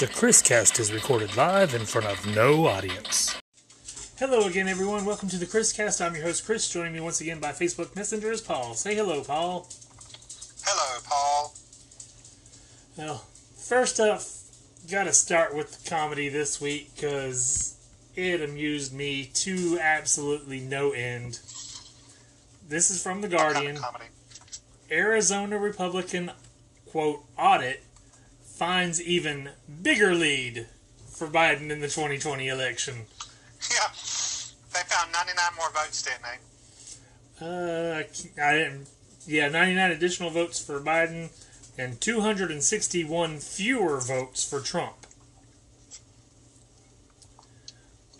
The Chris Cast is recorded live in front of no audience. Hello again, everyone. Welcome to the Chris Cast. I'm your host, Chris. Joining me once again by Facebook Messenger is Paul. Say hello, Paul. Hello, Paul. Well, first up, gotta start with the comedy this week because it amused me to absolutely no end. This is from The Kind Guardian. of comedy. Arizona Republican, quote, audit finds even bigger lead for Biden in the 2020 election. Yeah. They found 99 more votes, didn't they? Uh, I didn't. Yeah, 99 additional votes for Biden and 261 fewer votes for Trump.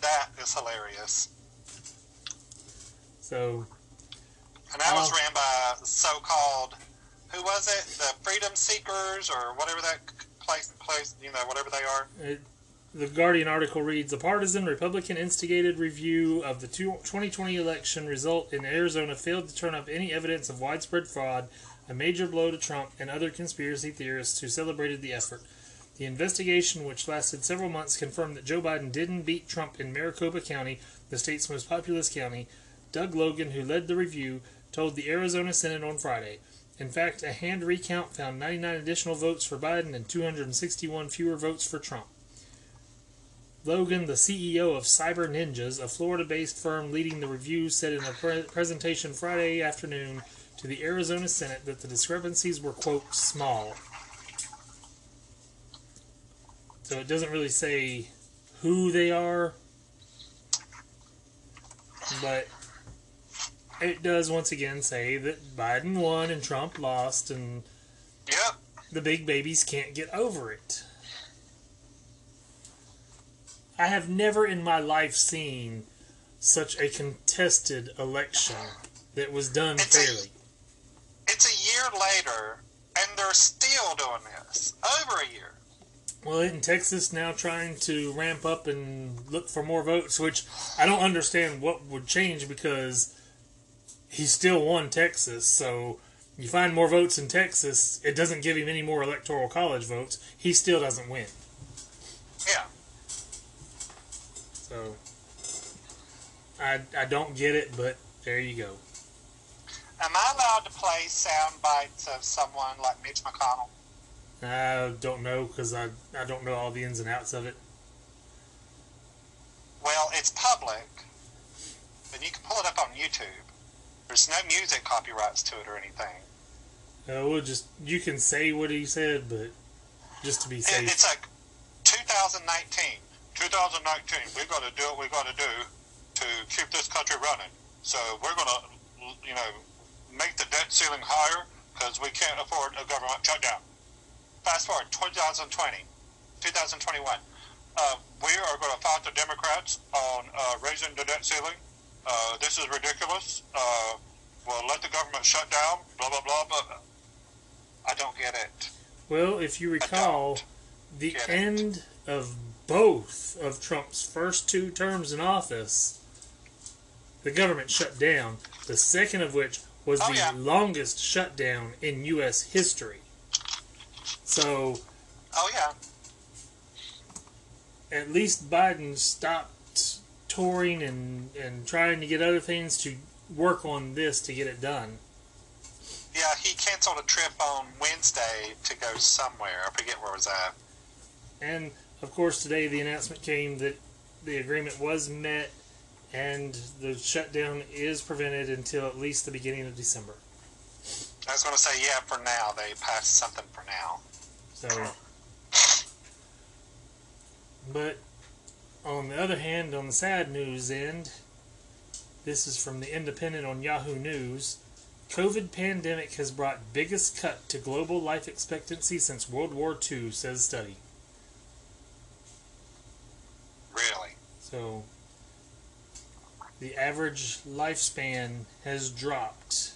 That is hilarious. So, And that was Oh. ran by so-called, who was it? The Freedom Seekers or whatever that place, place you know, whatever they are. it, the Guardian article reads A partisan Republican instigated review of the two- 2020 election result in Arizona failed to turn up any evidence of widespread fraud, a major blow to Trump and other conspiracy theorists who celebrated the effort. The investigation, which lasted several months, confirmed that Joe Biden didn't beat Trump in Maricopa County, the state's most populous county. Doug Logan, who led the review, told the Arizona Senate on Friday. In fact, a hand recount found 99 additional votes for Biden and 261 fewer votes for Trump. Logan, the CEO of Cyber Ninjas, a Florida based firm leading the review, said in a pre- presentation Friday afternoon to the Arizona Senate that the discrepancies were, quote, small. So it doesn't really say who they are, but it does once again say that Biden won and Trump lost, and Yep. the big babies can't get over it. I have never in my life seen such a contested election that was done It's a- fairly. It's a year later, and they're still doing this. Over a year. Well, in Texas now trying to ramp up and look for more votes, which I don't understand what would change because he still won Texas. So you find more votes in Texas, it doesn't give him any more electoral college votes. He still doesn't win. Yeah. So I I don't get it, but there you go. Am I allowed to play sound bites of someone like Mitch McConnell? I don't know because I I don't know all the ins and outs of it. Well, it's public, and you can pull it up on YouTube. There's no music copyrights to it or anything. Uh, we'll just you can say what he said, but just to be It, safe. it's like 2019. 2019. We've got to do what we've got to do to keep this country running. So we're going to, you know, make the debt ceiling higher because we can't afford a government shutdown. Fast forward 2020, 2021. Uh, we are going to fight the Democrats on uh, raising the debt ceiling. Uh, this is ridiculous. Uh, we'll let the government shut down. Blah blah blah. blah. I don't get it. Well, if you recall, the get it. end of both of Trump's first two terms in office, the government shut down. The second of which was Oh, the yeah. longest shutdown in U.S. history. So Oh yeah. at least Biden stopped touring and, and trying to get other things to work on this to get it done. Yeah, he canceled a trip on Wednesday to go somewhere. I forget where it was at. And of course, today the announcement came that the agreement was met and the shutdown is prevented until at least the beginning of December. I was going to say, yeah, for now. They passed something for now. So, but on the other hand, on the sad news end, this is from the Independent on Yahoo News. COVID pandemic has brought biggest cut to global life expectancy since World War II, says study. Really. So the average lifespan has dropped.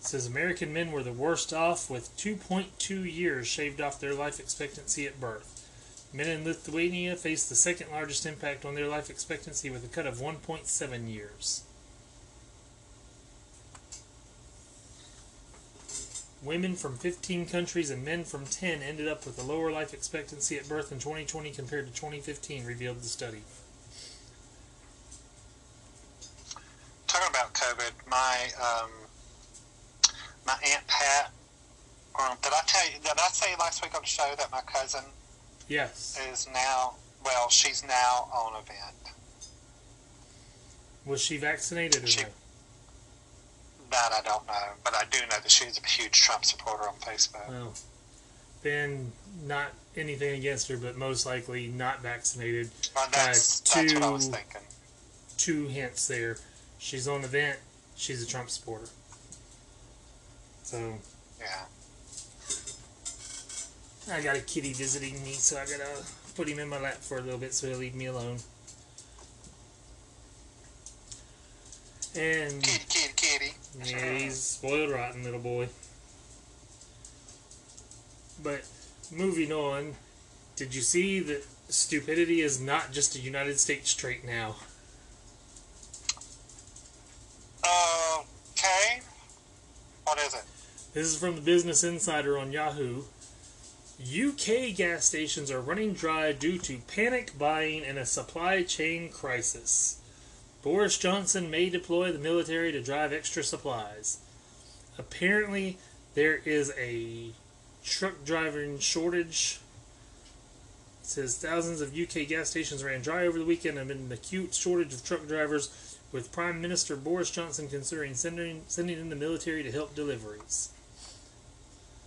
It says American men were the worst off with 2.2 years shaved off their life expectancy at birth. Men in Lithuania face the second largest impact on their life expectancy with a cut of 1.7 years. Women from 15 countries and men from 10 ended up with a lower life expectancy at birth in 2020 compared to 2015, revealed the study. Talking about COVID, my um, my aunt Pat. Um, did I tell you? Did I say last week on the show that my cousin Yes. is now? Well, she's now on a vent. Was she vaccinated or She- no? That I don't know, but I do know that she's a huge Trump supporter on Facebook. Well, then not anything against her, but most likely not vaccinated. Well, that's Uh, that's what I was thinking. Two hints there. She's on the vent. She's a Trump supporter. So Yeah. I got a kitty visiting me, so I gotta put him in my lap for a little bit so he'll leave me alone. And Kitty, kitty, kitty. yeah, he's spoiled rotten little boy. But moving on, did you see that stupidity is not just a United States trait now? Uh, okay. What is it? This is from the Business Insider on Yahoo. UK gas stations are running dry due to panic buying and a supply chain crisis. Boris Johnson may deploy the military to drive extra supplies. Apparently, there is a truck driving shortage. It says thousands of UK gas stations ran dry over the weekend amid an acute shortage of truck drivers, with Prime Minister Boris Johnson considering sending sending in the military to help deliveries.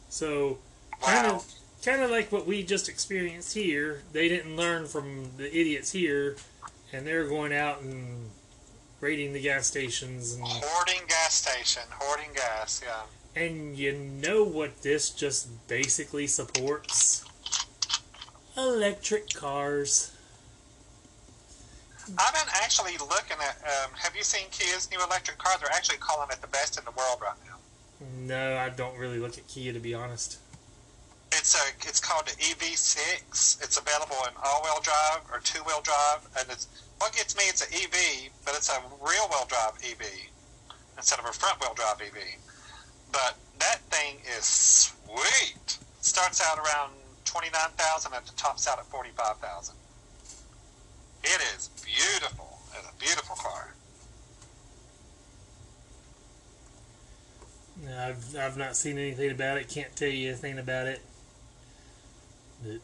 So, kind of kind of like what we just experienced here. They didn't learn from the idiots here, and they're going out and raiding the gas stations and Hoarding gas station. Hoarding gas. Yeah. and you know what this just basically supports? Electric cars. I've been actually looking at. Um, have you seen Kia's new electric car? They're actually calling it the best in the world right now. No, I don't really look at Kia to be honest. It's a. It's called the EV6. It's available in all-wheel drive or two-wheel drive, and it's what gets me. It's an EV, but it's a rear-wheel drive EV instead of a front-wheel drive EV. But that thing is sweet. Starts out around twenty-nine thousand, and it tops out at forty-five thousand. It is beautiful. It's a beautiful car. I've I've not seen anything about it. Can't tell you anything about it. But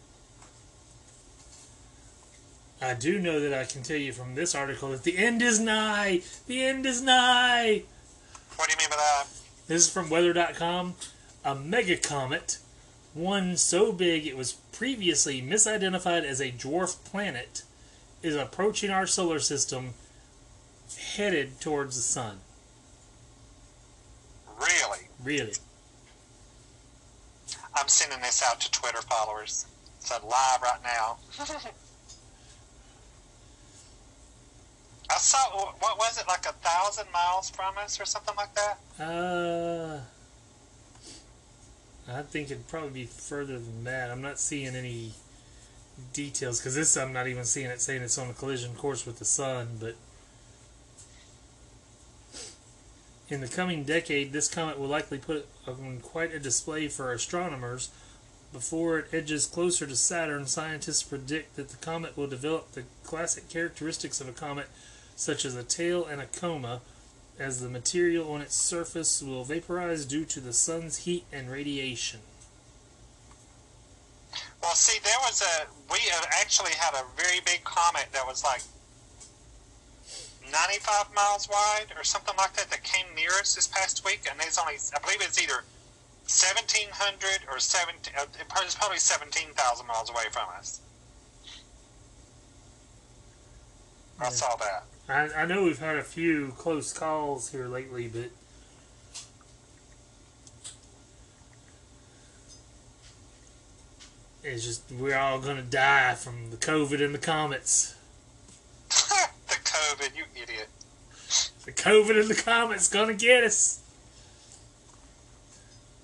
I do know that I can tell you from this article that the end is nigh. The end is nigh. What do you mean by that? This is from weather.com. A mega comet, one so big it was previously misidentified as a dwarf planet, is approaching our solar system headed towards the sun. Really? Really. I'm sending this out to Twitter followers. It's live right now. I saw, what was it, like a thousand miles from us or something like that? Uh, I think it'd probably be further than that. I'm not seeing any details because this I'm not even seeing it saying it's on a collision course with the sun. But in the coming decade, this comet will likely put on quite a display for astronomers. Before it edges closer to Saturn, scientists predict that the comet will develop the classic characteristics of a comet, such as a tail and a coma, as the material on its surface will vaporize due to the sun's heat and radiation. Well, see, there was a, we actually had a very big comet that was like 95 miles wide or something like that that came near us this past week, and it's only, I believe it's either 1,700 or 17, uh, it's probably 17,000 miles away from us. I Yeah. saw that. I, I know we've had a few close calls here lately, but it's just we're all gonna die from the COVID and the comets. the COVID, you idiot. The COVID in the comets gonna get us.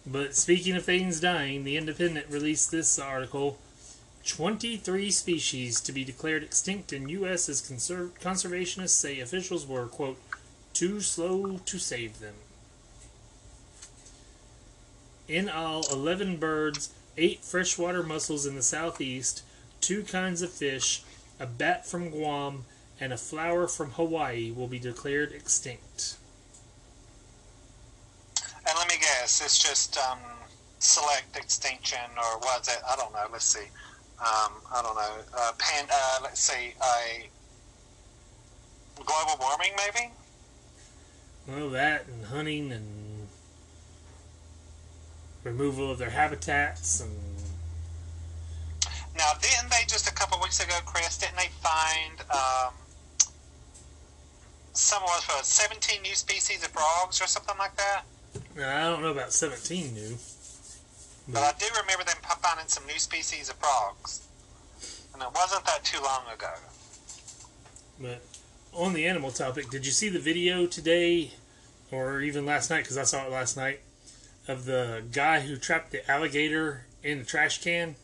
But speaking of things dying, the Independent released this article: 23 species to be declared extinct in U.S. as conser- conservationists say officials were quote too slow to save them. In all, 11 birds, 8 freshwater mussels in the southeast, 2 kinds of fish, a bat from Guam, and a flower from Hawaii will be declared extinct. And let me guess, it's just um, select extinction or what is it? I don't know. Let's see. Um, I don't know. Uh, pan, uh, let's see. A global warming, maybe. Well, that and hunting and removal of their habitats and Now, didn't they just a couple weeks ago, Chris? Didn't they find um, some was for 17 new species of frogs or something like that? now, I don't know about 17 new. But I do remember them finding some new species of frogs, and it wasn't that too long ago. But on the animal topic, did you see the video today, or even last night? Because I saw it last night of the guy who trapped the alligator in the trash can.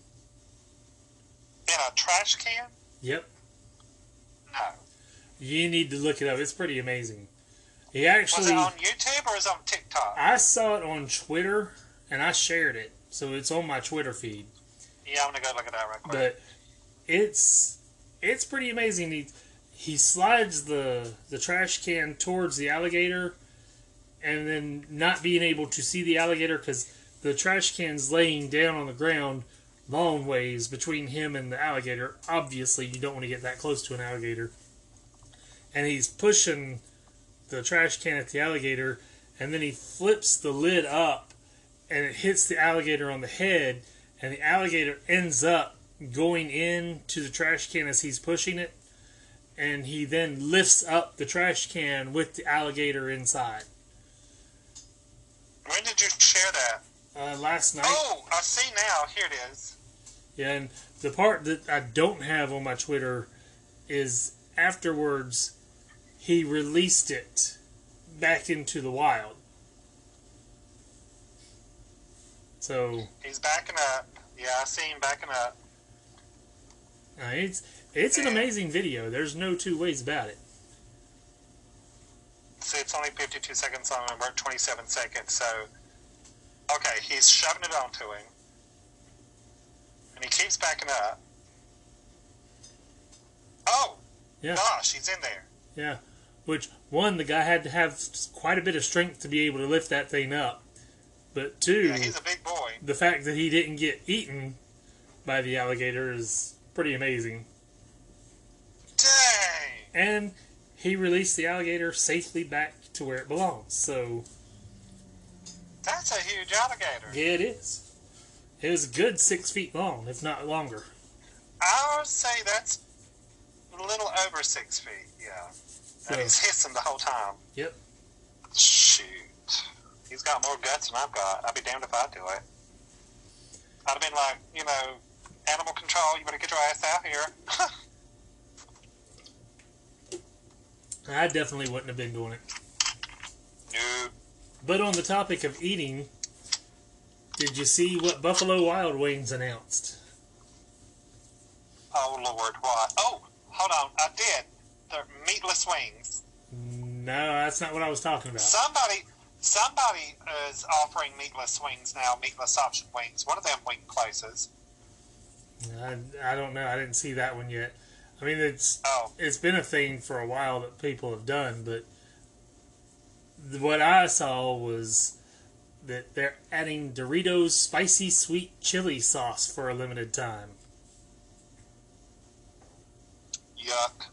In a trash can? Yep. You need to look it up. It's pretty amazing. He actually Was it on YouTube or is it on TikTok? I saw it on Twitter and I shared it, so it's on my Twitter feed. Yeah, I'm gonna go look at that right quick. But it's it's pretty amazing. He he slides the the trash can towards the alligator, and then not being able to see the alligator because the trash can's laying down on the ground long ways between him and the alligator. Obviously, you don't want to get that close to an alligator. And he's pushing the trash can at the alligator, and then he flips the lid up, and it hits the alligator on the head, and the alligator ends up going into the trash can as he's pushing it, and he then lifts up the trash can with the alligator inside. when did you share that? Uh, last night, Oh, I see now. Here it is. yeah, and the part that I don't have on my Twitter is afterwards he released it back into the wild. So He's backing up. Yeah, I see him backing up. uh, it's it's an amazing video. There's no two ways about it. See, it's only 52 seconds long and we're at 27 seconds, so. Okay, he's shoving it onto him. And he keeps backing up. Oh! Yeah. Gosh, he's in there. Yeah, which one the guy had to have quite a bit of strength to be able to lift that thing up, but two, Yeah, he's a big boy. the fact that he didn't get eaten by the alligator is pretty amazing. Dang! And he released the alligator safely back to where it belongs. So That's a huge alligator. yeah, it is. It was a good six feet long, if not longer. I would say that's a little over six feet, yeah. And So- he's hissing the whole time. Yep. Shoot. He's got more guts than I've got. I'd be damned if I'd do it. I'd have been like, you know, animal control, you better get your ass out here. I definitely wouldn't have been doing it. no. But on the topic of eating, did you see what Buffalo Wild Wings announced? Oh, Lord, what? Oh, hold on. I did. They're meatless wings. No, that's not what I was talking about. Somebody somebody is offering meatless wings now, meatless option wings. One of them wing places. I, I don't know. I didn't see that one yet. I mean, it's Oh, it's been a thing for a while that people have done, but what I saw was that they're adding Doritos spicy sweet chili sauce for a limited time. yuck.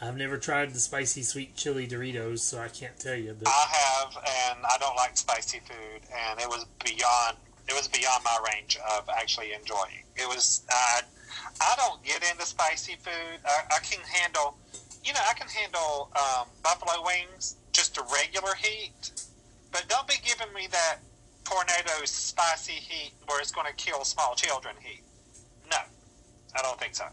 I've never tried the spicy sweet chili Doritos, so I can't tell you. But I have, and I don't like spicy food, and it was beyond it was beyond my range of actually enjoying. It was uh, I don't get into spicy food. I, I can handle, you know, I can handle um, buffalo wings just a regular heat, but don't be giving me that tornado spicy heat where it's going to kill small children heat. No, I don't think so.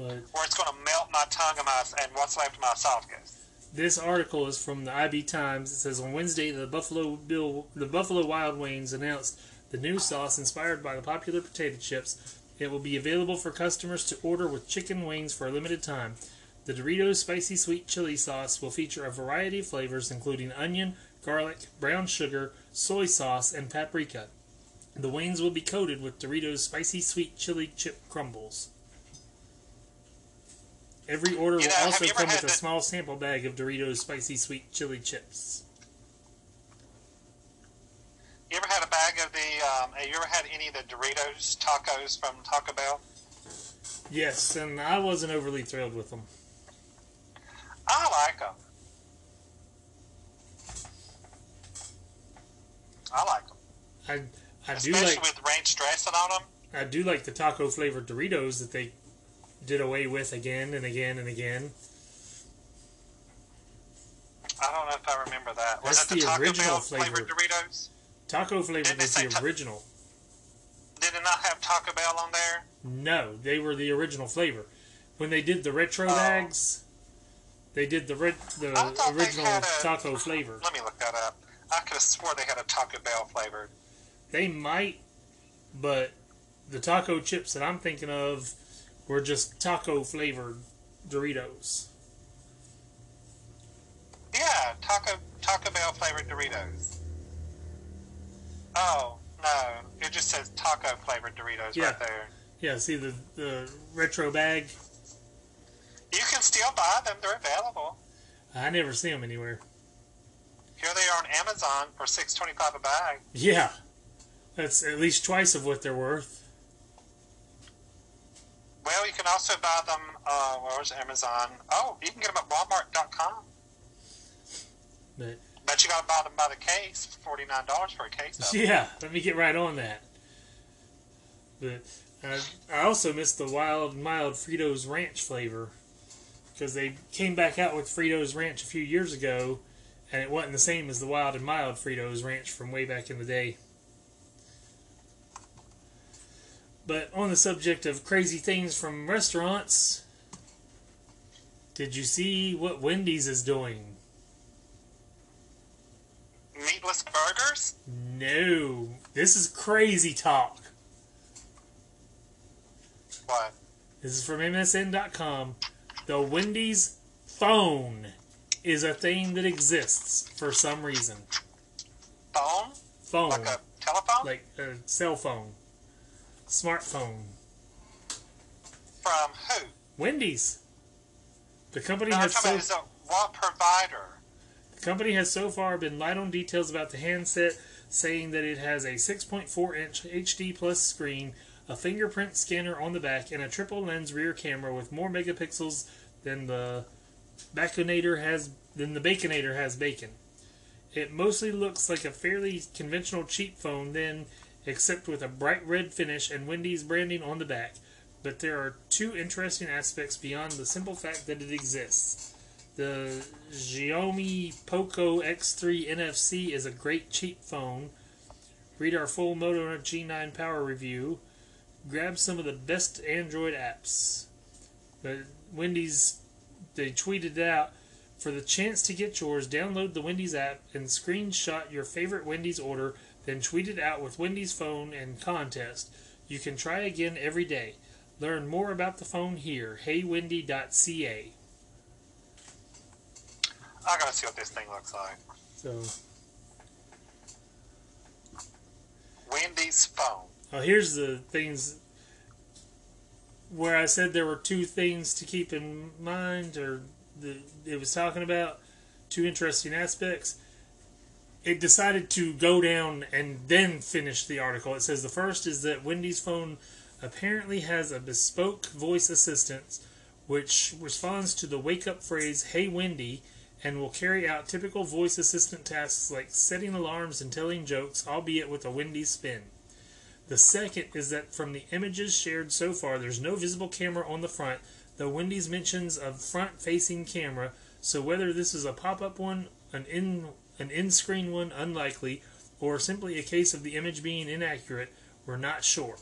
Where it's going to melt my tongue and my and what's left of my esophagus. This article is from the IB Times. It says on Wednesday the Buffalo Bill the Buffalo Wild Wings announced the new sauce inspired by the popular potato chips. It will be available for customers to order with chicken wings for a limited time. The Doritos spicy sweet chili sauce will feature a variety of flavors including onion, garlic, brown sugar, soy sauce, and paprika. The wings will be coated with Doritos spicy sweet chili chip crumbles. Every order You will know, have also come with a the- small sample bag of Doritos spicy sweet chili chips. You ever had a bag of the? Um, have you ever had any of the Doritos tacos from Taco Bell? Yes, and I wasn't overly thrilled with them. I like them. I like them, I I do especially like with ranch dressing on them. I do like the taco flavored Doritos that they did away with again and again and again. I don't know if I remember that. Was That's it the, the Taco original Bell flavor. flavored Doritos? Taco flavored was the ta- original. Did it not have Taco Bell on there? No, they were the original flavor. When they did the retro Oh. bags, they did the ri- the I thought they original a- taco flavor. Let me look that up. I could have swore they had a Taco Bell flavored. They might, but the taco chips that I'm thinking of were just taco flavored Doritos. Yeah, Taco Taco Bell flavored Doritos. Oh no, it just says taco flavored Doritos Yeah. right there. Yeah, see the the retro bag. You can still buy them; they're available. I never see them anywhere. Here they are on Amazon for six twenty five a bag. Yeah, that's at least twice of what they're worth. Well, you can also buy them. Uh, where's Amazon? Oh, you can get them at Walmart.com. But But you got to buy them by the case, forty nine dollars for a case. Them. Yeah, let me get right on that. But uh, I also missed the wild and mild Fritos Ranch flavor because they came back out with Fritos Ranch a few years ago, and it wasn't the same as the wild and mild Fritos Ranch from way back in the day. But on the subject of crazy things from restaurants, did you see what Wendy's is doing? Meatless burgers. No, this is crazy talk. What? This is from MSN.com. The Wendy's phone is a thing that exists for some reason. Phone? Phone. Like a telephone? Like a cell phone. Smartphone. From who? Wendy's. The company No, has so, about is what provider? the company has so far been light on details about the handset, saying that it has a 6.4 inch HD plus screen, a fingerprint scanner on the back, and a triple lens rear camera with more megapixels than the Baconator has than the Baconator has bacon. It mostly looks like a fairly conventional cheap phone then, except with a bright red finish and Wendy's branding on the back. But there are two interesting aspects beyond the simple fact that it exists. The Xiaomi Poco X3 NFC is a great cheap phone. Read our full Moto G9 Power review. Grab some of the best Android apps. But Wendy's, they tweeted out for the chance to get yours, download the Wendy's app and screenshot your favorite Wendy's order, then tweet it out with Wendy's phone and contest. You can try again every day. Learn more about the phone here. HeyWendy.ca. I gotta see what this thing looks like. So, Wendy's phone. uh, here's the things where I said there were two things to keep in mind, or the, it was talking about two interesting aspects. It decided to go down and then finish the article. It says the first is that Wendy's phone apparently has a bespoke voice assistant which responds to the wake up phrase, Hey Wendy, and will carry out typical voice assistant tasks like setting alarms and telling jokes, albeit with a Wendy spin. The second is that from the images shared so far, there's no visible camera on the front, though Wendy's mentions a front facing camera, so whether this is a pop up one, an in an in screen one, unlikely, or simply a case of the image being inaccurate, we're not sure.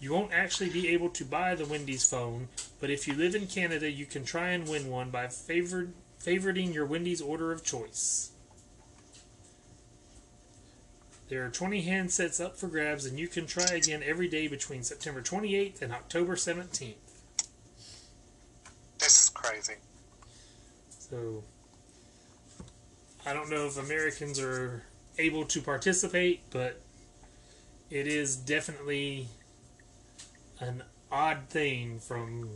You won't actually be able to buy the Wendy's phone, but if you live in Canada, you can try and win one by favored, favoriting your Wendy's order of choice. There are 20 handsets up for grabs, and you can try again every day between September 28th and October 17th. This is crazy. So, I don't know if Americans are able to participate, but it is definitely an odd thing from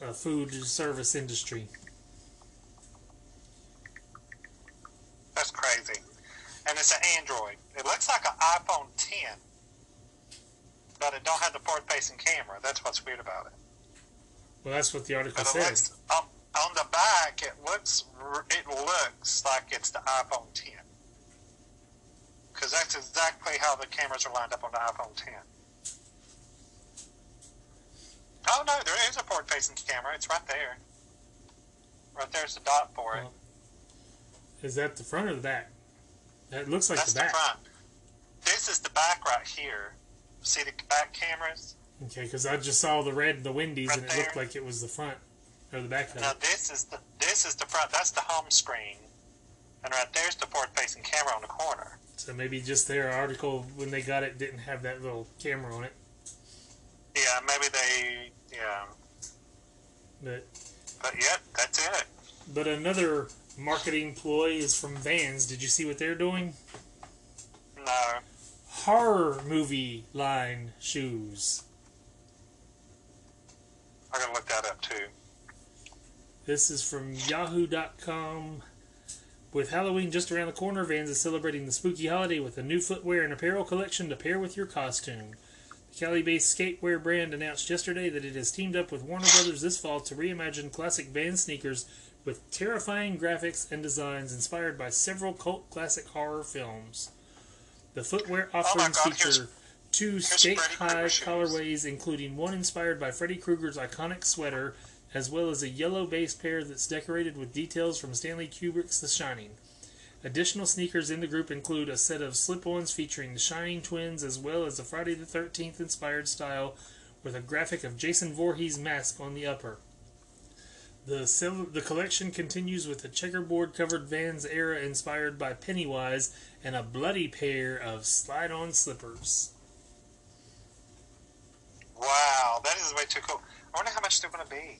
a food service industry. That's crazy. And it's an Android. It looks like an iPhone 10, but it don't have the forward-facing camera. That's what's weird about it. Well, that's what the article But says. looks, on, on the back, it looks it looks like it's the iPhone 10. Because that's exactly how the cameras are lined up on the iPhone 10. Oh no, there is a forward-facing camera. It's right there. Right there's the dot for it. Well, Is that the front or the back? That looks like That's the the front. This is the back right here. See the back cameras? Okay, because I just saw the red, the Wendy's, Right and it looked like it was the front or the back Now this is the this is the front. That's the home screen, and right there's the forward-facing camera on the corner. So maybe just their article when they got it didn't have that little camera on it. Yeah, maybe they. Yeah, But but yeah, that's it. but another marketing ploy is from Vans. Did you see what they're doing? No, Horror movie line shoes. I gotta look that up too. This is from Yahoo.com. With Halloween just around the corner, Vans is celebrating the spooky holiday with a new footwear and apparel collection to pair with your costume. The Cali based skatewear brand announced yesterday that it has teamed up with Warner Brothers this fall to reimagine classic Vans sneakers with terrifying graphics and designs inspired by several cult classic horror films. The footwear offerings Oh God, feature two skate high colorways, including one inspired by Freddy Krueger's iconic sweater, as well as a yellow base pair that's decorated with details from Stanley Kubrick's The Shining. Additional sneakers in the group include a set of slip-ons featuring the Shining twins, as well as a Friday the 13th inspired style with a graphic of Jason Voorhees' mask on the upper. The sil- the collection continues with a checkerboard-covered Vans era inspired by Pennywise and a bloody pair of slide-on slippers. Wow, that is way too cool. I wonder how much they're gonna be.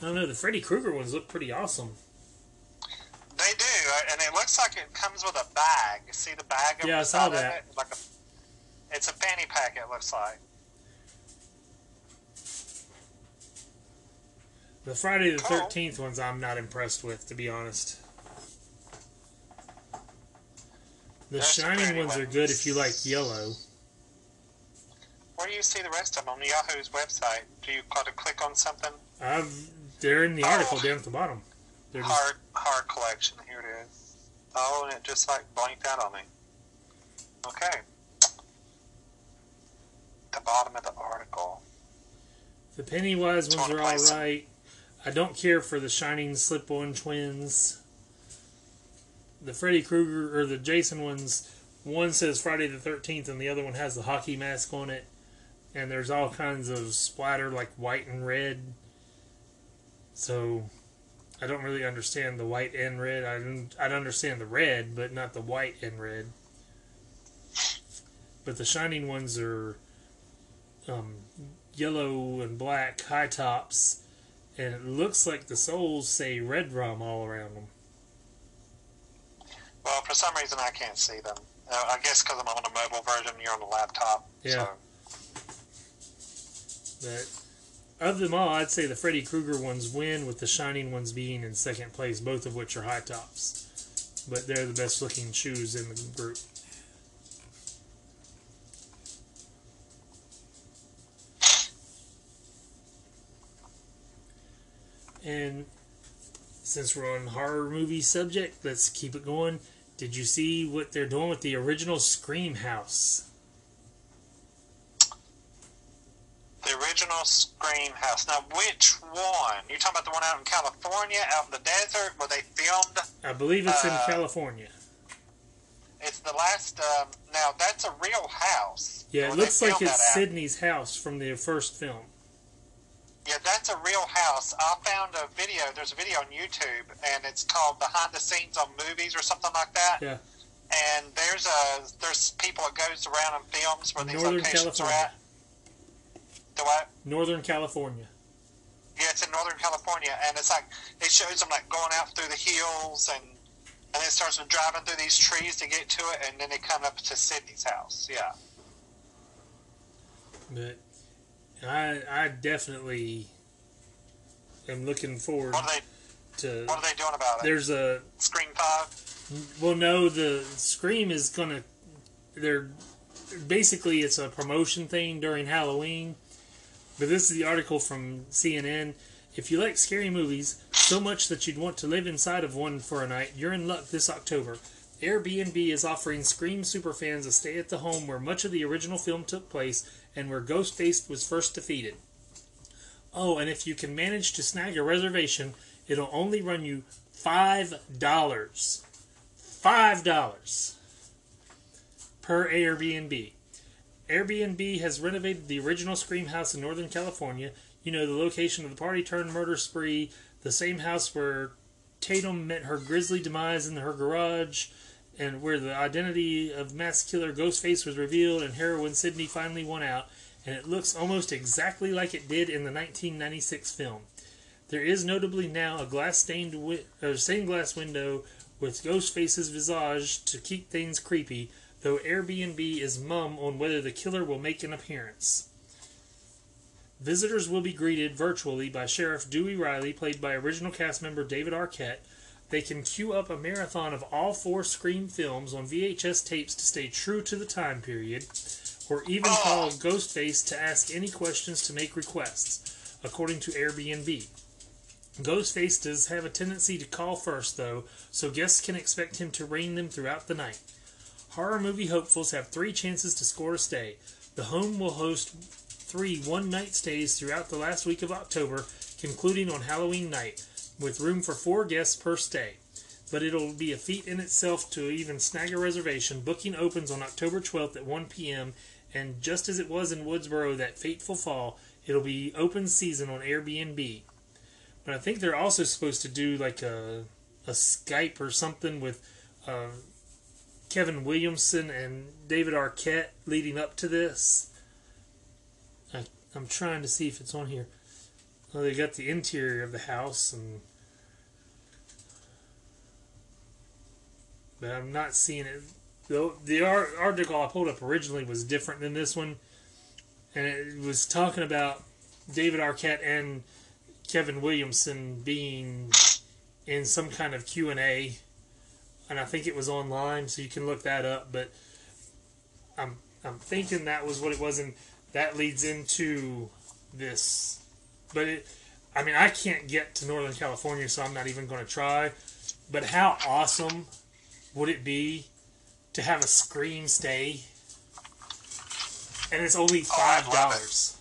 I don't know. The Freddy Krueger ones look pretty awesome. They do, and it looks like it comes with a bag. You see the bag? over Yeah, I saw that. It? Like a, it's a fanny pack. It looks like. The Friday the Cool. Thirteenth ones, I'm not impressed with, to be honest. The That's Shining ones are good if you like yellow. Where do you see the rest of them on Yahoo's website? Do you got to click on something? I've they're in the article Oh. down at the bottom. They're just, Hard, hard collection. Here it is. Oh, and it just like blanked out on me. Okay. The bottom of the article. the Pennywise ones are all right. I don't care for the Shining slip-on twins. The Freddy Krueger or the Jason ones, one says Friday the Thirteenth, and the other one has the hockey mask on it. And there's all kinds of splatter like white and red. So I don't really understand the white and red. I don't, I understand the red, but not the white and red. But the shining ones are um, yellow and black high tops, and it looks like the soles say red rum all around them. Well, for some reason I can't see them. Uh, I guess because I'm on a mobile version, you're on a laptop. Yeah. So. But of them all, I'd say the Freddy Krueger ones win, with the shining ones being in second place, both of which are high tops. But they're the best looking shoes in the group. And since we're on horror movie subject, let's keep it going. Did you see what they're doing with the original Scream House? The original Scream House. Now, which one? You talking about the one out in California, out in the desert, where they filmed? I believe it's in Uh, California. It's the last. Um, now, that's a real house. Yeah, it looks like it's. Sidney's house from the first film. Yeah, that's a real house. I found a video. There's a video on YouTube, and it's called "Behind the Scenes on Movies" or something like that. Yeah. And there's a there's people that goes around and films where these locations California. are at. What? Northern California. Yeah, it's in Northern California, and it's like it shows them like going out through the hills and and it starts them driving through these trees to get to it, and then they come up to Sidney's house. Yeah. But I I definitely am looking forward What are they? to. What are they doing about it? There's a Scream Five. well, no, the Scream is gonna. They're basically it's a promotion thing during Halloween. But this is the article from CNN. If you like scary movies so much that you'd want to live inside of one for a night, you're in luck this October. Airbnb is offering Scream superfans a stay at the home where much of the original film took place and where Ghostface was first defeated. Oh, and if you can manage to snag a reservation, it'll only run you five dollars. Five dollars per Airbnb. Airbnb has renovated the original Scream house in Northern California. You know, the location of the party turned murder spree, the same house where Tatum met her grisly demise in her garage, and where the identity of mass killer Ghostface was revealed and heroine Sidney finally won out, and it looks almost exactly like it did in the 1996 film. There is notably now a glass stained wi- stained glass window with Ghostface's visage to keep things creepy, though Airbnb is mum on whether the killer will make an appearance. Visitors will be greeted virtually by Sheriff Dewey Riley, played by original cast member David Arquette. They can queue up a marathon of all four Scream films on VHS tapes to stay true to the time period, or even ah. call Ghostface to ask any questions to make requests, according to Airbnb. Ghostface does have a tendency to call first, though, so guests can expect him to reign them throughout the night. Horror movie hopefuls have three chances to score a stay. The home will host three one night stays throughout the last week of October, concluding on Halloween night, with room for four guests per stay. But it'll be a feat in itself to even snag a reservation. Booking opens on October 12th at 1 p.m., and just as it was in Woodsboro that fateful fall, it'll be open season on Airbnb. But I think they're also supposed to do like a, a Skype or something with uh, Kevin Williamson and David Arquette leading up to this. I, I'm trying to see if it's on here. Well, they got the interior of the house, and but I'm not seeing it. The, the article I pulled up originally was different than this one, and it was talking about David Arquette and Kevin Williamson being in some kind of Q and A, and I think it was online, so you can look that up. But I'm I'm thinking that was what it was, and that leads into this. But it, I mean, I can't get to Northern California, so I'm not even going to try. But how awesome would it be to have a Scream stay? And it's only Oh, five dollars.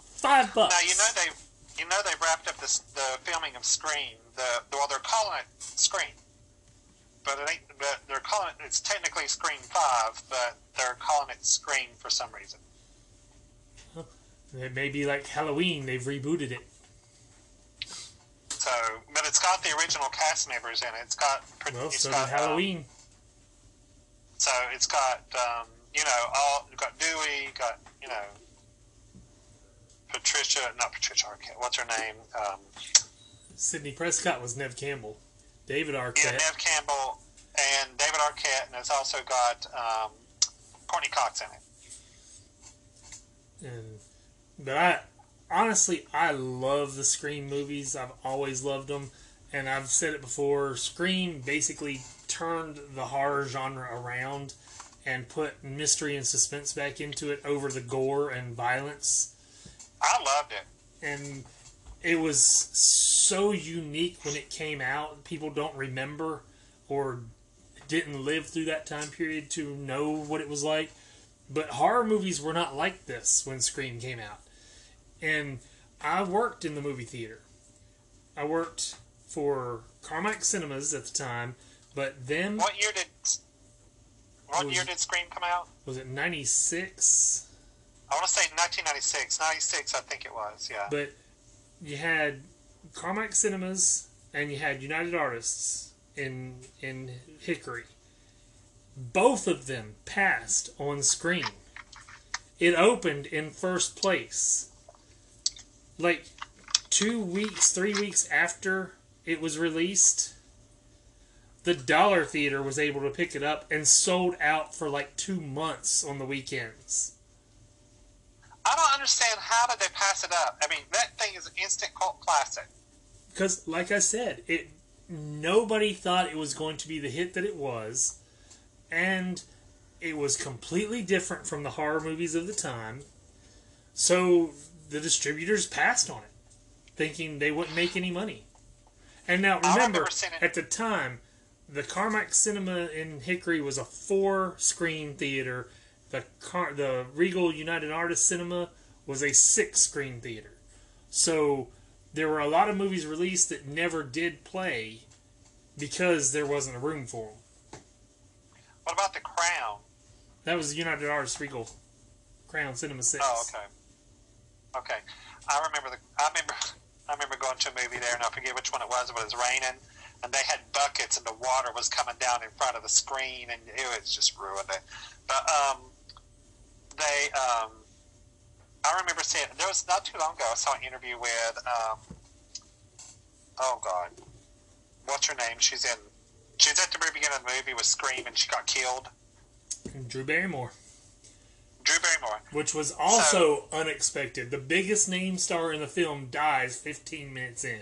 Five bucks. Now you know they, you know they wrapped up this, the filming of Scream. The well, they're calling it Scream, but it ain't. But they're calling it. It's technically Scream Five, but they're calling it Scream for some reason. It may be like Halloween. They've rebooted it. So, but it's got the original cast members in it. It's got. Well, it's so got, did um, Halloween. so it's got um, you know all got Dewey, got you know Patricia, not Patricia Arquette. What's her name? Um, Sidney Prescott was Neve Campbell. David Arquette. yeah. Neve Campbell and David Arquette, and it's also got um, Courteney Cox in it. and but I honestly I love the Scream movies. I've always loved them, and I've said it before. Scream basically turned the horror genre around and put mystery and suspense back into it over the gore and violence. I loved it. and it was so unique when it came out. People don't remember or didn't live through that time period to know what it was like. But horror movies were not like this when Scream came out. And I worked in the movie theater. I worked for Carmike Cinemas at the time, but then What year did what Was- year did Scream come out? was it 96? I want to say 1996. 96, I think it was. Yeah. But you had Carmike Cinemas and you had United Artists in in Hickory. Both of them passed on Scream. It opened in first place. Like two weeks, three weeks after it was released. the Dollar Theater was able to pick it up and sold out for like two months on the weekends. I don't understand how did they pass it up. I mean, that thing is an instant cult classic. Because, like I said, it nobody thought it was going to be the hit that it was, and it was completely different from the horror movies of the time. So the distributors passed on it, thinking they wouldn't make any money. And now remember, remember seeing it- at the time, the Carmike Cinema in Hickory was a four-screen theater. The Car- the Regal United Artists Cinema was a six-screen theater. So there were a lot of movies released that never did play because there wasn't a room for them. What about the Crown? That was United Artists Regal Crown Cinema Six. Oh, okay. Okay, I remember the. I remember. I remember going to a movie there, and I forget which one it was. But it was raining, and they had buckets, and the water was coming down in front of the screen, and it was just ruined it. But um, they. Um, I remember seeing. There was not too long ago. I saw an interview with. Um, oh God, what's her name? She's in. She's at the very beginning of the movie with Scream, and she got killed. And Drew Barrymore, Drew Barrymore. which was also unexpected. The biggest name star in the film dies 15 minutes in.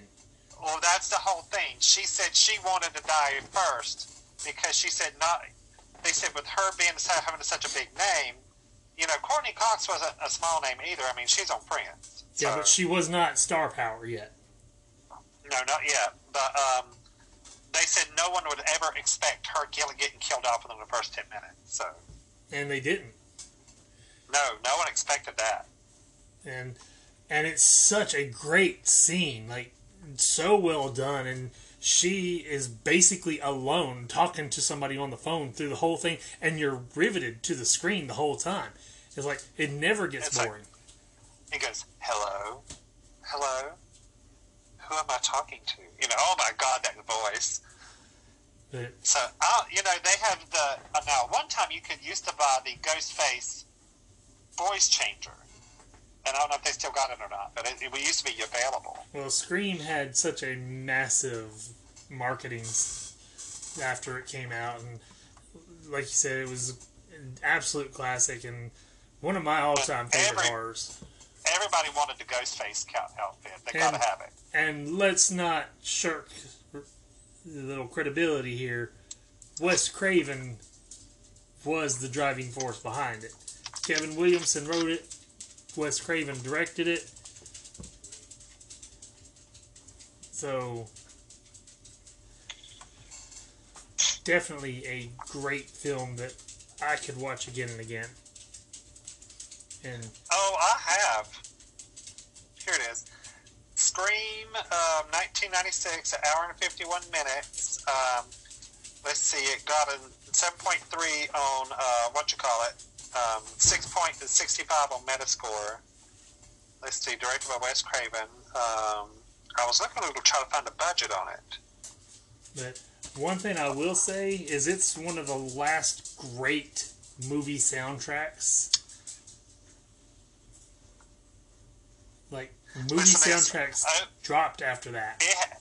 Well, that's the whole thing. She said she wanted to die first because she said not. They said with her being having such a big name, you know, Courteney Cox wasn't a small name either. I mean, she's on Friends. Yeah, but she was not star power yet. no, not yet. But um, they said no one would ever expect her getting killed off within the first ten minutes. So And they didn't. no, no one expected that. and and it's such a great scene like so well done and she is basically alone talking to somebody on the phone through the whole thing and you're riveted to the screen the whole time it's like it never gets It's like- boring He goes, "Hello, hello, who am I talking to?" You know, oh my God, that voice. but So, uh, you know, they have the. Uh, now, one time you could used to buy the Ghostface voice changer. And I don't know if they still got it or not, but it, it used to be available. well scream had such a massive marketing after it came out and like you said it was an absolute classic and one of my all-time favorite Every- horrors Everybody wanted the Ghostface outfit. They And- got to have it. And let's not shirk the little credibility here. Wes Craven was the driving force behind it. Kevin Williamson wrote it. Wes Craven directed it. So definitely a great film that I could watch again and again. And Oh, I have. Here it is. Scream, um, 1996, an hour and 51 minutes. Um, let's see, it got a 7.3 on, uh, what you call it, um, 6.65 on Metascore. Let's see, directed by Wes Craven. Um, I was looking to try to find a budget on it. But one thing I will say is it's one of the last great movie soundtracks. Like movie Listen, soundtracks uh, dropped after that. It, ha-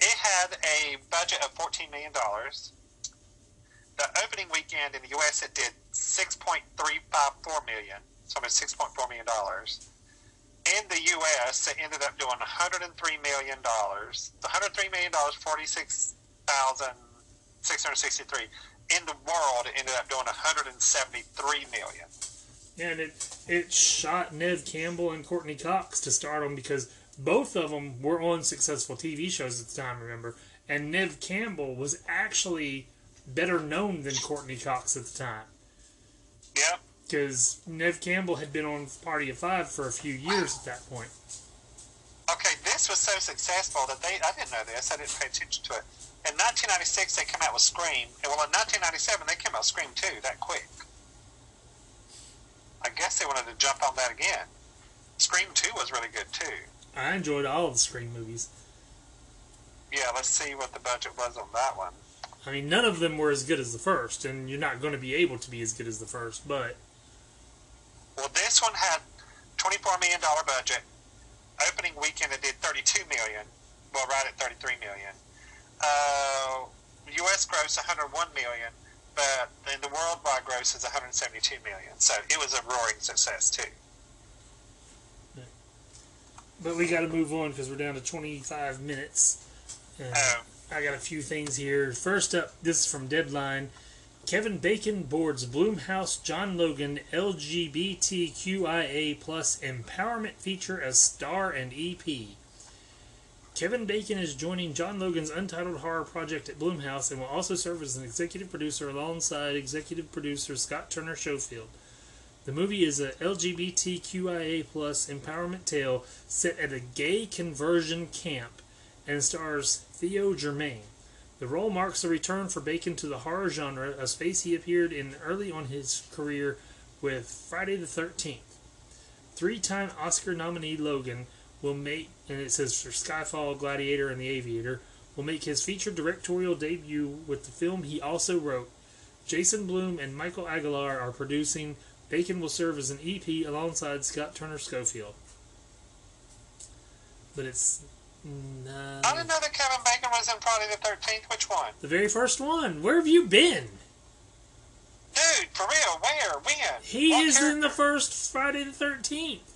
it had a budget of $14 million. The opening weekend in the U.S. it did 6.354 million, so I almost 6.4 million dollars. In the U.S., it ended up doing 103 million dollars. The 103 million dollars, 46,663. In the world, it ended up doing 173 million. And it it shot Neve Campbell and Courteney Cox to start them because both of them were on successful TV shows at the time. Remember, and Neve Campbell was actually better known than Courteney Cox at the time. Yep. because Neve Campbell had been on Party of Five for a few years at that point. Okay, this was so successful that they, I didn't know this, I didn't pay attention to it. In 1996, they came out with Scream, and well, in 1997, they came out with Scream 2 that quick. I guess they wanted to jump on that again. Scream 2 was really good too. I enjoyed all of the Scream movies. Yeah, let's see what the budget was on that one. I mean, none of them were as good as the first, and you're not going to be able to be as good as the first. But Well, this one had $24 million budget. Opening weekend, it did 32 million. Well, right at 33 million. Uh, U.S. gross 101 million, but in the worldwide gross is 172 million. So it was a roaring success too. But we got to move on because we're down to 25 minutes. And Oh. I got a few things here. First up, this is from Deadline. Kevin Bacon boards Blumhouse John Logan LGBTQIA plus empowerment feature as star and EP. Kevin Bacon is joining John Logan's untitled horror project at Blumhouse and will also serve as an executive producer alongside executive producer Scott Turner Schofield. The movie is a LGBTQIA plus empowerment tale set at a gay conversion camp and stars Theo Germaine. The role marks a return for Bacon to the horror genre, a space he appeared in early on his career with Friday the 13th. Three time Oscar nominee Logan will make, and it says for Skyfall, Gladiator, and The Aviator, will make his feature directorial debut with the film he also wrote. Jason Blum and Michael Aguilar are producing. Bacon will serve as an EP alongside Scott Turner Schofield. But it's. I didn't know that Kevin Bacon was in Friday the 13th. Which one? the very first one. Where have you been? Dude, for real, where? When? He What is in the first Friday the 13th.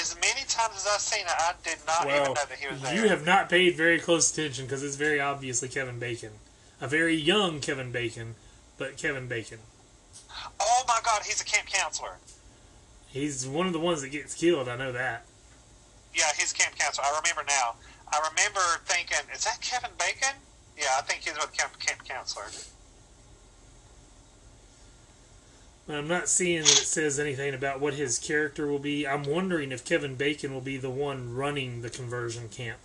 As many times as I've seen it, I did not even Well, know that he was there. you have not paid very close attention because it's very obviously Kevin Bacon. A very young Kevin Bacon, but Kevin Bacon. Oh my God, he's a camp counselor. He's one of the ones that gets killed, I know that. Yeah, he's a camp counselor. I remember now. I remember thinking, is that Kevin Bacon? Yeah, I think he's with camp, camp counselor. But I'm not seeing that it says anything about what his character will be. I'm wondering if Kevin Bacon will be the one running the conversion camp.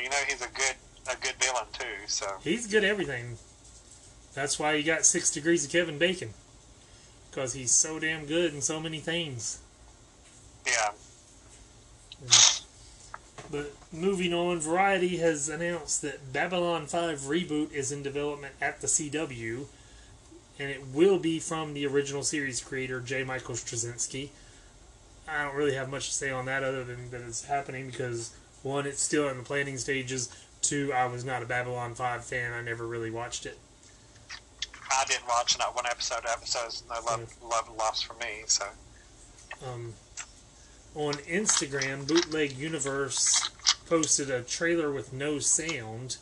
You know, he's a good a good villain too. So He's good at everything. That's why you got six degrees of Kevin Bacon. Because he's so damn good in so many things. yeah, But moving on, Variety has announced that Babylon 5 reboot is in development at the CW, and it will be from the original series creator J. Michael Straczynski. I don't really have much to say on that other than that it's happening because one, it's still in the planning stages. Two, I was not a Babylon 5 fan. I never really watched it. I didn't watch not one episode. Episodes no love love lost for me. So um, on Instagram, Bootleg Universe posted a trailer with no sound,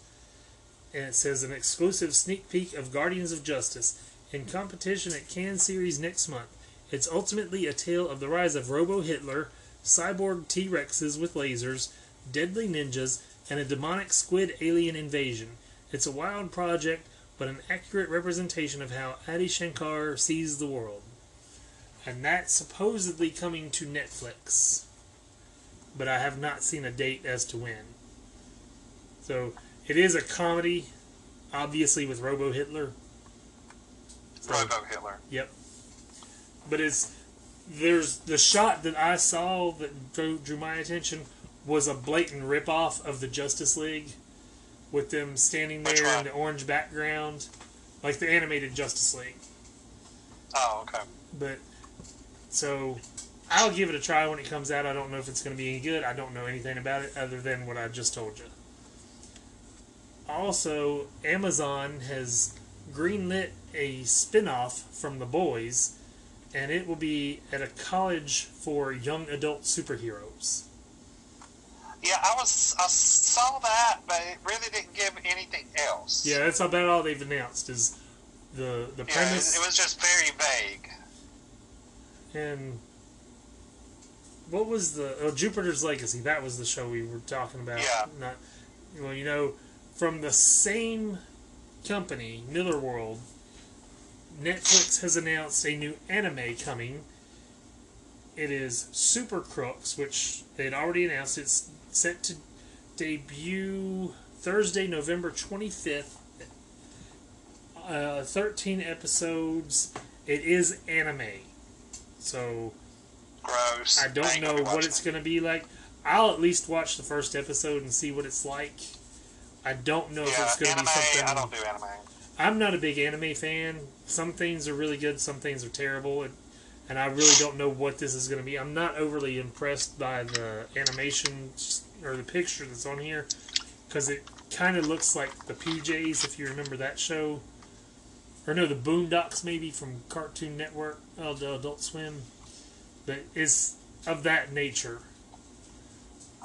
and it says an exclusive sneak peek of Guardians of Justice in competition at Cannes Series next month. It's ultimately a tale of the rise of Robo Hitler, cyborg T Rexes with lasers, deadly ninjas, and a demonic squid alien invasion. It's a wild project, but an accurate representation of how Adi Shankar sees the world and that's supposedly coming to Netflix. But I have not seen a date as to when. So it is a comedy, obviously with Robo Hitler. So, Robo Hitler. Yep. But it's there's the shot that I saw that drew, drew my attention was a blatant ripoff of the Justice League, with them standing Which there in the orange background, like the animated Justice League. Oh, okay. But so I'll give it a try when it comes out. I don't know if it's going to be any good. I don't know anything about it other than what I just told you. Also, Amazon has greenlit a spin-off from The Boys, and it will be at a college for young adult superheroes. Yeah, I was I saw that, but it really didn't give anything else. Yeah, that's about all they've announced is the the Yeah, premise it was just very vague. and what was the oh, Jupiter's Legacy? That was the show we were talking about. Yeah. Not well, you know, from the same company, Millarworld. Netflix has announced a new anime coming. It is Super Crooks, which they had already announced. It's set to debut Thursday, November twenty fifth. Uh, Thirteen episodes. It is anime, so Gross. I don't gonna know what it's going to be like. I'll at least watch the first episode and see what it's like. I don't know it. if it's going to be something. I don't do anime. I'm not a big anime fan. Some things are really good, some things are terrible, and, and I really don't know what this is going to be. I'm not overly impressed by the animation or the picture that's on here. because it kind of looks like the PJs if you remember that show, or no, the Boondocks maybe from Cartoon Network, oh, the Adult Swim, but it's of that nature.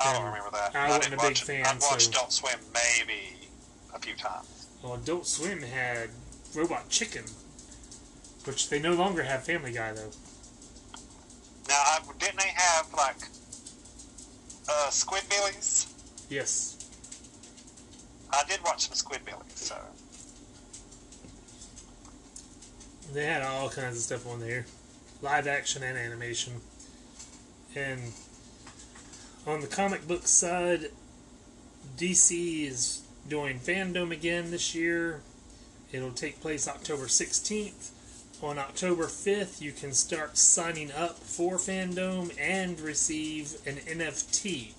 I don't remember that. I wasn't didn't a big fan, I've watched so- Don't Swim maybe a few times. Well, Adult Swim had Robot Chicken, which they no longer have Family Guy though. Now, I, didn't they have like uh, Squidbillies? Yes. I did watch some Squidbillies, so They had all kinds of stuff on there, live action and animation. And on the comic book side, DC is doing Fandom again this year. It'll take place October 16th. On October 5th, you can start signing up for Fandom and receive an NFT.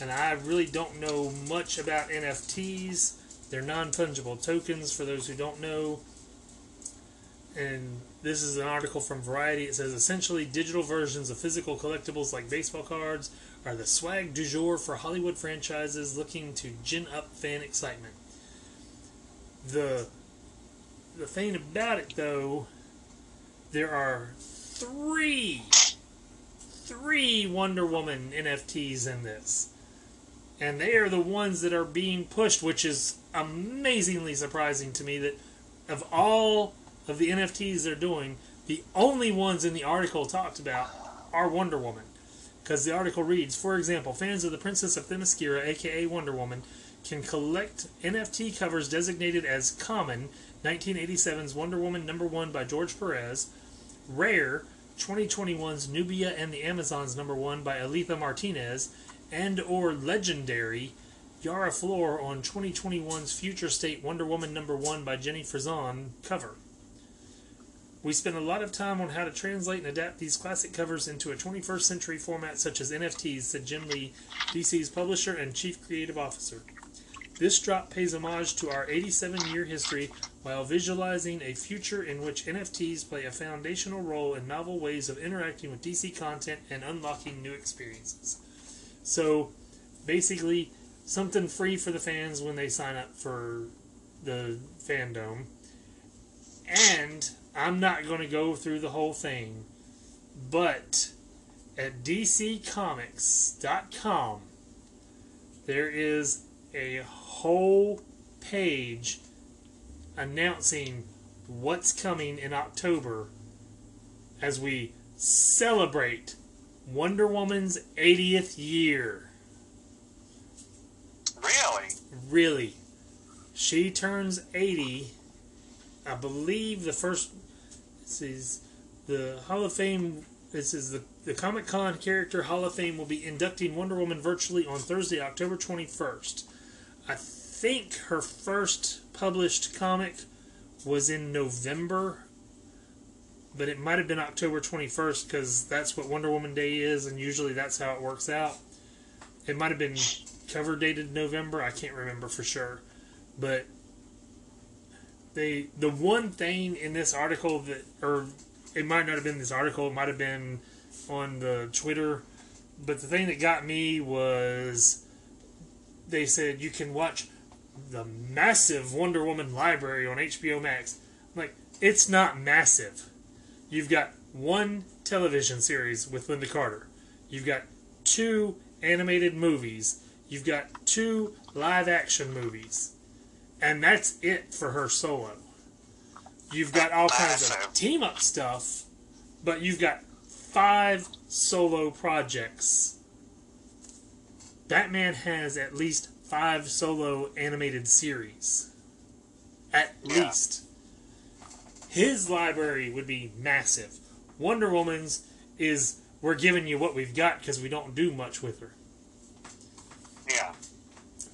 And I really don't know much about NFTs. They're non fungible tokens for those who don't know and this is an article from Variety. It says essentially digital versions of physical collectibles like baseball cards are the swag du jour for Hollywood franchises looking to gin up fan excitement. The the thing about it though, there are three three Wonder Woman NFTs in this. And they are the ones that are being pushed, which is amazingly surprising to me that of all of the NFTs they're doing, the only ones in the article talked about are Wonder Woman. Because the article reads, for example, fans of the Princess of Themyscira, aka Wonder Woman, can collect NFT covers designated as Common, 1987's Wonder Woman number one by George Perez, Rare, 2021's Nubia and the Amazons number one by Alitha Martinez, and or Legendary, Yara Flor on 2021's Future State Wonder Woman number one by Jenny Frison cover. We spent a lot of time on how to translate and adapt these classic covers into a 21st century format such as NFTs, said Jim Lee, DC's publisher and chief creative officer. This drop pays homage to our 87 year history while visualizing a future in which NFTs play a foundational role in novel ways of interacting with DC content and unlocking new experiences. So, basically, something free for the fans when they sign up for the fandom. And I'm not going to go through the whole thing, but at DCComics.com, there is a whole page announcing what's coming in October as we celebrate Wonder Woman's 80th year. really, Really. She turns 80. I believe the first. Is the Hall of Fame. This is the, the Comic Con character Hall of Fame will be inducting Wonder Woman virtually on Thursday, October 21st. I think her first published comic was in November, but it might have been October 21st because that's what Wonder Woman Day is, and usually that's how it works out. It might have been cover dated November. I can't remember for sure, but they the one thing in this article that, or it might not have been this article. It might have been on the Twitter, but the thing that got me was they said you can watch the massive Wonder Woman library on HBO Max. I'm like it's not massive. You've got one television series with Lynda Carter. You've got two animated movies. You've got two live action movies. And that's it for her solo. You've got all kinds of team up stuff, but you've got five solo projects. Batman has at least five solo animated series. At Yeah. least. His library would be massive. Wonder Woman's is we're giving you what we've got because we don't do much with her. yeah.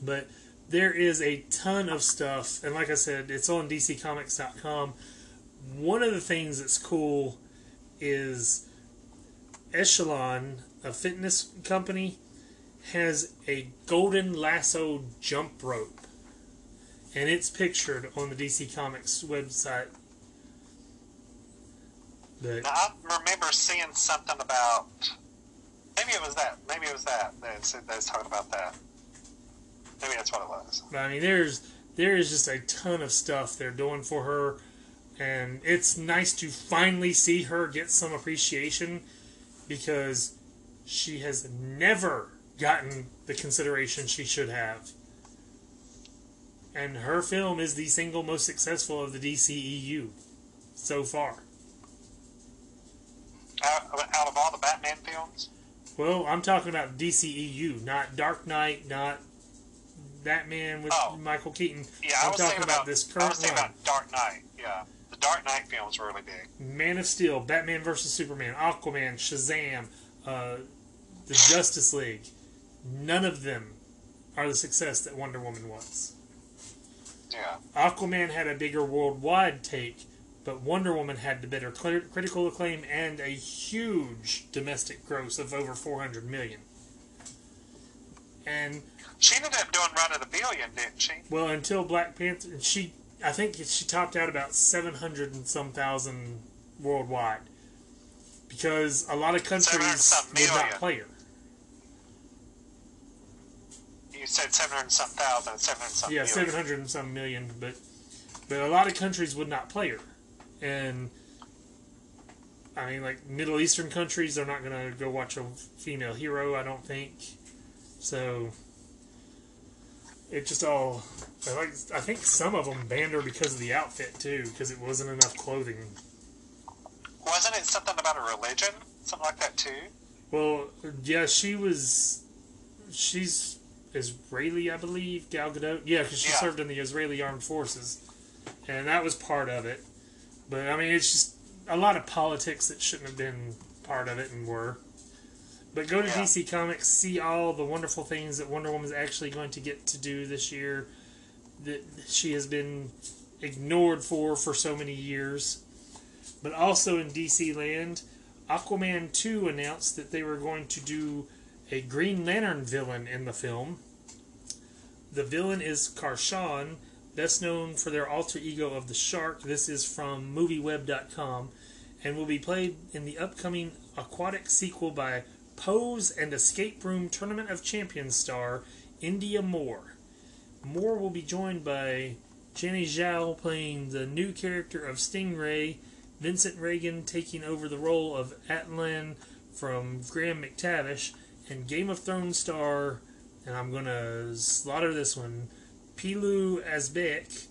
But there is a ton of stuff, and like I said, it's on DCComics.com. One of the things that's cool is Echelon, a fitness company, has a golden lasso jump rope, and it's pictured on the DC Comics website. But I remember seeing something about. Maybe it was that. Maybe it was that. They said they was talking about that. Maybe that's what it was. I mean, there's there is just a ton of stuff they're doing for her, and it's nice to finally see her get some appreciation because she has never gotten the consideration she should have. And her film is the single most successful of the DCEU so far. Out, out of all the Batman films, Well, I'm talking about DCEU, not Dark Knight, not Batman with Oh. Michael Keaton. yeah, I I'm was talking about, about this I current was thinking one. about Dark Knight. Yeah, the Dark Knight films were really big. Man of Steel, Batman vs Superman, Aquaman, Shazam, uh, the Justice League. None of them are the success that Wonder Woman was. Yeah, Aquaman had a bigger worldwide take, but Wonder Woman had the better crit- critical acclaim and a huge domestic gross of over 400 million. And she ended up doing Run of the Billion, didn't she? well, until Black Panther, she I think she topped out about 700 and some thousand worldwide because a lot of countries would not play her. You said seven hundred something thousand, seven hundred something. Yeah, million. 700 and some million, but but a lot of countries would not play her, and I mean, like Middle Eastern countries are not going to go watch a female hero. I don't think so. It just all I like. I think some of them banned her because of the outfit too, because it wasn't enough clothing. Wasn't it something about a religion, something like that too? Well, yeah, she was. She's Israeli, I believe. Gal Gadot. Yeah, because she Yeah. served in the Israeli armed forces, and that was part of it. But I mean, it's just a lot of politics that shouldn't have been part of it and were. But go to Yeah. DC Comics, see all the wonderful things that Wonder Woman's actually going to get to do this year. That she has been ignored for for so many years. But also in DC land, Aquaman 2 announced that they were going to do a Green Lantern villain in the film. The villain is Karshon, best known for their alter ego of the Shark. This is from MovieWeb.com and will be played in the upcoming aquatic sequel by Pose and Escape Room Tournament of Champions star Indya Moore. Moore will be joined by Jani Zhao playing the new character of Stingray, Vincent Regan taking over the role of Atlan from Graham McTavish, and Game of Thrones star, and I'm gonna slaughter this one, Pilou Asbæk,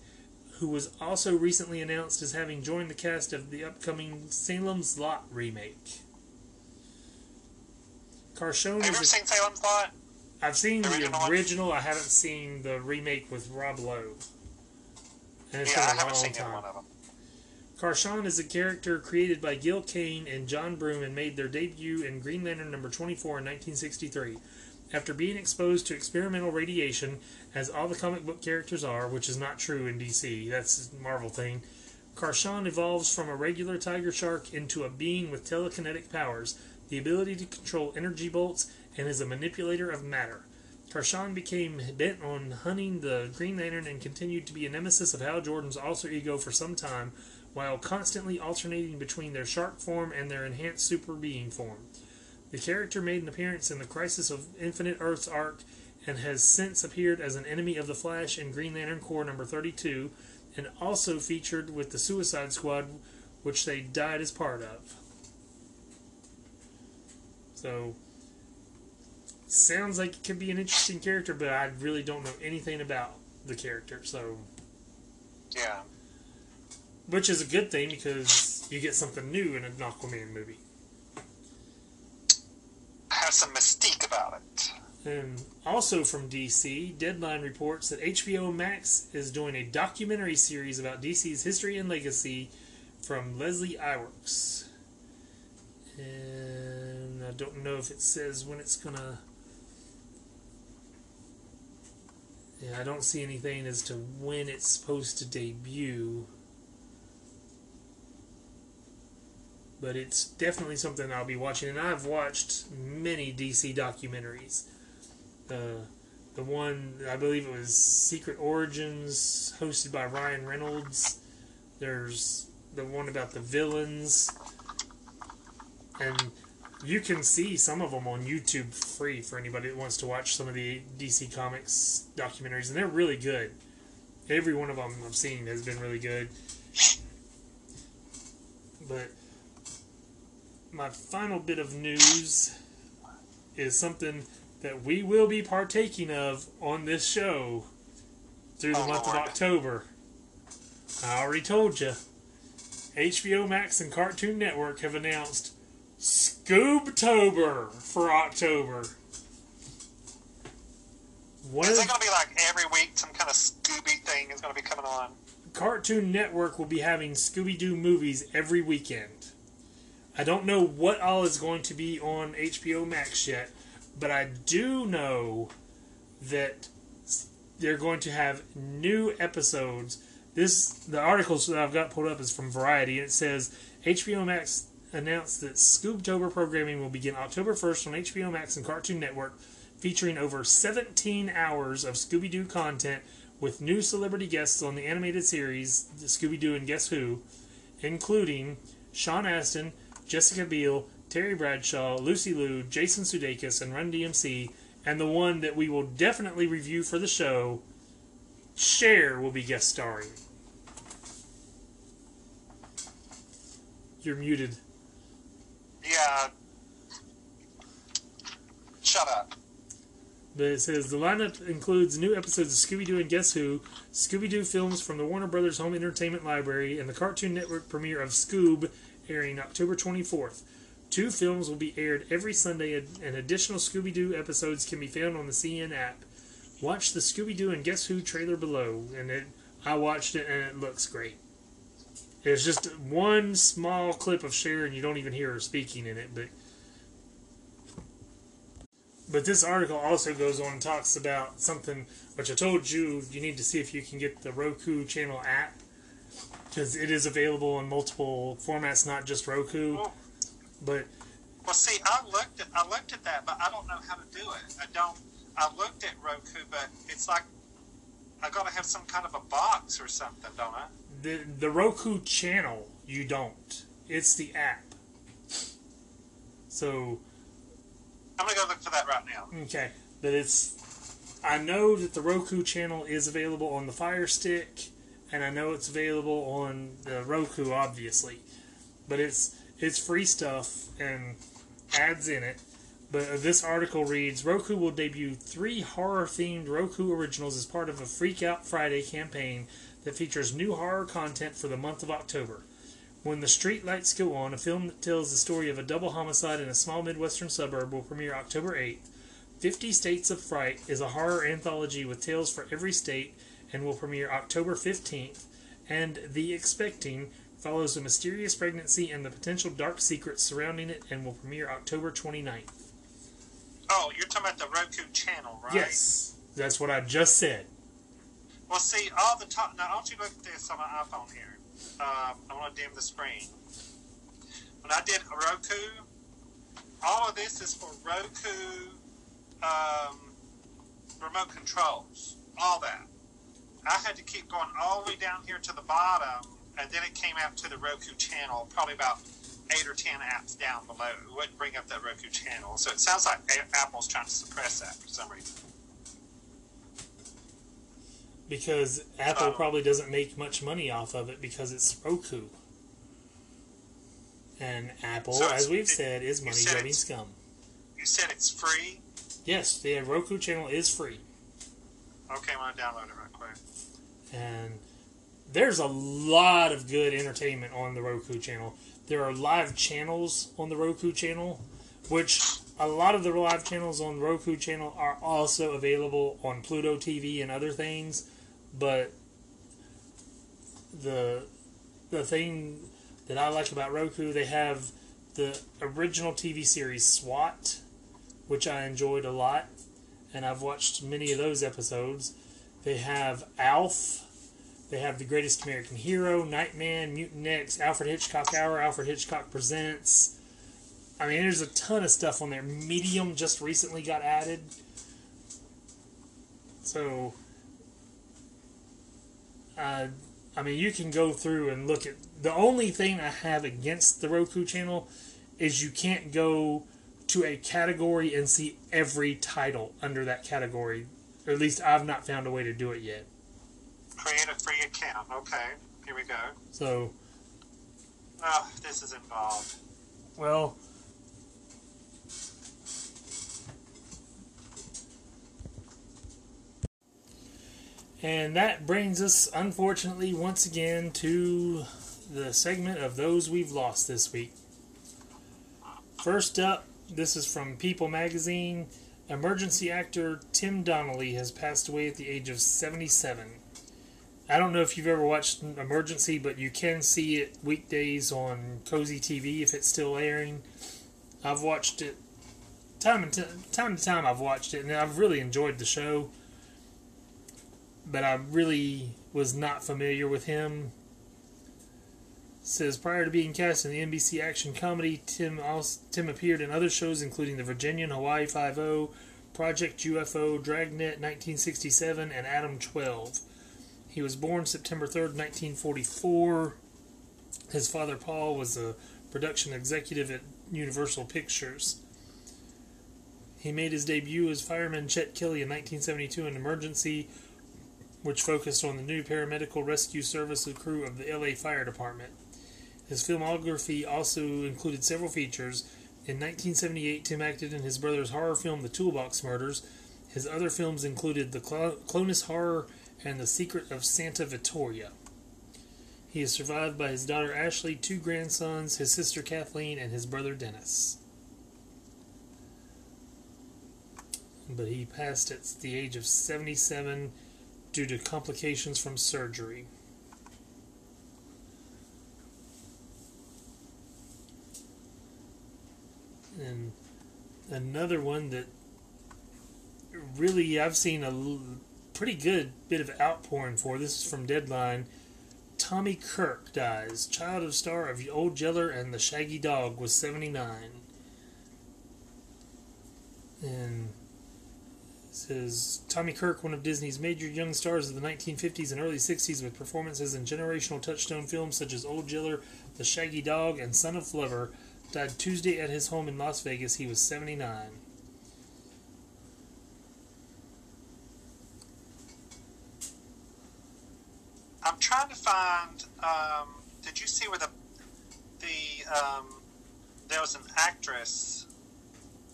who was also recently announced as having joined the cast of the upcoming Salem's Lot remake. Karshon Have you seen Salem's Lot? I've seen the the original one? original. I haven't seen the remake with Rob Lowe. And it's Yeah, I been a haven't long seen time. either one of them. Karshon is a character created by Gil Kane and John Broome and made their debut in Green Lantern number 24 in 1963. After being exposed to experimental radiation, as all the comic book characters are, which is not true in DC, that's a Marvel thing, Karshon evolves from a regular tiger shark into a being with telekinetic powers, the ability to control energy bolts, and is a manipulator of matter. Karshon became bent on hunting the Green Lantern and continued to be a nemesis of Hal Jordan's alter ego for some time, while constantly alternating between their shark form and their enhanced super being form. The character made an appearance in the Crisis of Infinite Earths arc and has since appeared as an enemy of the Flash in Green Lantern Corps number 32 and also featured with the Suicide Squad, which they died as part of. So, sounds like it could be an interesting character, but I really don't know anything about the character, so Yeah. which is a good thing because you get something new in an Aquaman movie. Has some mystique about it. And also from DC, Deadline reports that HBO Max is doing a documentary series about DC's history and legacy from Leslie Iwerks. And I don't know if it says when it's gonna. Yeah, I don't see anything as to when it's supposed to debut. But it's definitely something I'll be watching, and I've watched many DC documentaries. The the one I believe it was Secret Origins, hosted by Ryan Reynolds. There's the one about the villains, and you can see some of them on YouTube free for anybody that wants to watch some of the DC Comics documentaries, and they're really good. Every one of them I've seen has been really good. But my final bit of news is something that we will be partaking of on this show through the Oh, month of October. I already told you. HBO Max and Cartoon Network have announced Scoobtober for October. One Is it going to be like every week some kind of Scooby thing is going to be coming on? Cartoon Network will be having Scooby Doo movies every weekend. I don't know what all is going to be on HBO Max yet, but I do know that they're going to have new episodes. This the articles that I've got pulled up is from Variety, and it says HBO Max announced that Scoobtober programming will begin October 1st on HBO Max and Cartoon Network, featuring over 17 hours of Scooby Doo content with new celebrity guests on the animated series Scooby Doo and Guess Who, including Sean Astin, Jessica Biel, Terry Bradshaw, Lucy Liu, Jason Sudeikis, and Run DMC, and the one that we will definitely review for the show, Cher will be guest starring. You're muted. Yeah. Shut up. It says the lineup includes new episodes of Scooby Doo and Guess Who, Scooby Doo films from the Warner Brothers Home Entertainment Library, and the Cartoon Network premiere of Scoob, airing October 24th. Two films will be aired every Sunday, and additional Scooby Doo episodes can be found on the CN app. Watch the Scooby Doo and Guess Who trailer below, and it, I watched it and it looks great. It's just one small clip of and you don't even hear her speaking in it, but but this article also goes on and talks about something which I told you you need to see if you can get the Roku channel app because it is available in multiple formats, not just Roku. Oh. But Well, see, I looked at I looked at that, but I don't know how to do it. I don't. I looked at Roku, but it's like I got to have some kind of a box or something, don't I? The the Roku channel you don't. It's the app. So I'm gonna go look for that right now. Okay, but it's. I know that the Roku channel is available on the Fire Stick, and I know it's available on the Roku, obviously. But it's it's free stuff and ads in it. But uh, this article reads: Roku will debut three horror-themed Roku originals as part of a Freak Out Friday campaign that features new horror content for the month of October. When the Street Lights Go On, a film that tells the story of a double homicide in a small Midwestern suburb, will premiere October 8th. Fifty States of Fright is a horror anthology with tales for every state and will premiere October 15th. And The Expecting follows a mysterious pregnancy and the potential dark secrets surrounding it and will premiere October 29th. Oh, you're talking about the Roku channel, right? Yes, that's what I just said. Well, see, all the time. Now, don't you to look at this on my iPhone here? Um, I want to dim the screen. When I did Roku, all of this is for Roku um, remote controls. All that. I had to keep going all the way down here to the bottom, and then it came out to the Roku channel, probably about eight or ten apps down below. It wouldn't bring up that Roku channel. So it sounds like Apple's trying to suppress that for some reason. Because Apple Oh. probably doesn't make much money off of it because it's Roku. And Apple, So as we've said, is money grubbing scum. You said it's free. Yes, the Roku channel is free. Okay, I'm gonna download it right quick. And there's a lot of good entertainment on the Roku channel. There are live channels on the Roku channel, which a lot of the live channels on the Roku channel are also available on Pluto TV and other things. But the the thing that I like about Roku, they have the original TV series SWAT, which I enjoyed a lot, and I've watched many of those episodes. They have Alf. They have The Greatest American Hero, Nightman, Mutant X, Alfred Hitchcock Hour, Alfred Hitchcock Presents. I mean, there's a ton of stuff on there. Medium just recently got added. So, uh, I mean, you can go through and look at. The only thing I have against the Roku channel is you can't go to a category and see every title under that category. Or at least I've not found a way to do it yet. Create a free account. Okay, here we go. So, Oh, this is involved. well, and that brings us, unfortunately, once again to the segment of those we've lost this week. First up, this is from People magazine. Emergency actor Tim Donnelly has passed away at the age of 77. I don't know if you've ever watched Emergency, but you can see it weekdays on Cozi TV if it's still airing. I've watched it time and t- time to time. I've watched it, and I've really enjoyed the show. But I really was not familiar with him. says prior to being cast in the NBC action comedy, Tim also, Tim appeared in other shows including The Virginian, Hawaii Five O, Project UFO, Dragnet 1967, and Adam 12. He was born September 3rd, 1944. His father, Paul, was a production executive at Universal Pictures. He made his debut as fireman Chet Kelly in 1972 in Emergency, which focused on the new paramedical rescue service crew of the LA Fire Department. His filmography also included several features. In 1978, Tim acted in his brother's horror film The Toolbox Murders. His other films included The Cl- Clonus Horror and The Secret of Santa Vittoria. He is survived by his daughter Ashley, two grandsons, his sister Kathleen, and his brother Dennis. But he passed at the age of 77 due to complications from surgery. And another one that really I've seen a pretty good bit of outpouring for. This is from Deadline. Tommy Kirk dies. Child of star of Old Yeller and the Shaggy Dog was 79. And says Tommy Kirk, one of Disney's major young stars of the 1950s and early 60s, with performances in generational touchstone films such as Old Yeller, The Shaggy Dog, and Son of Flubber, died Tuesday at his home in Las Vegas. He was 79. I'm trying to find. Um, did you see where the the um, there was an actress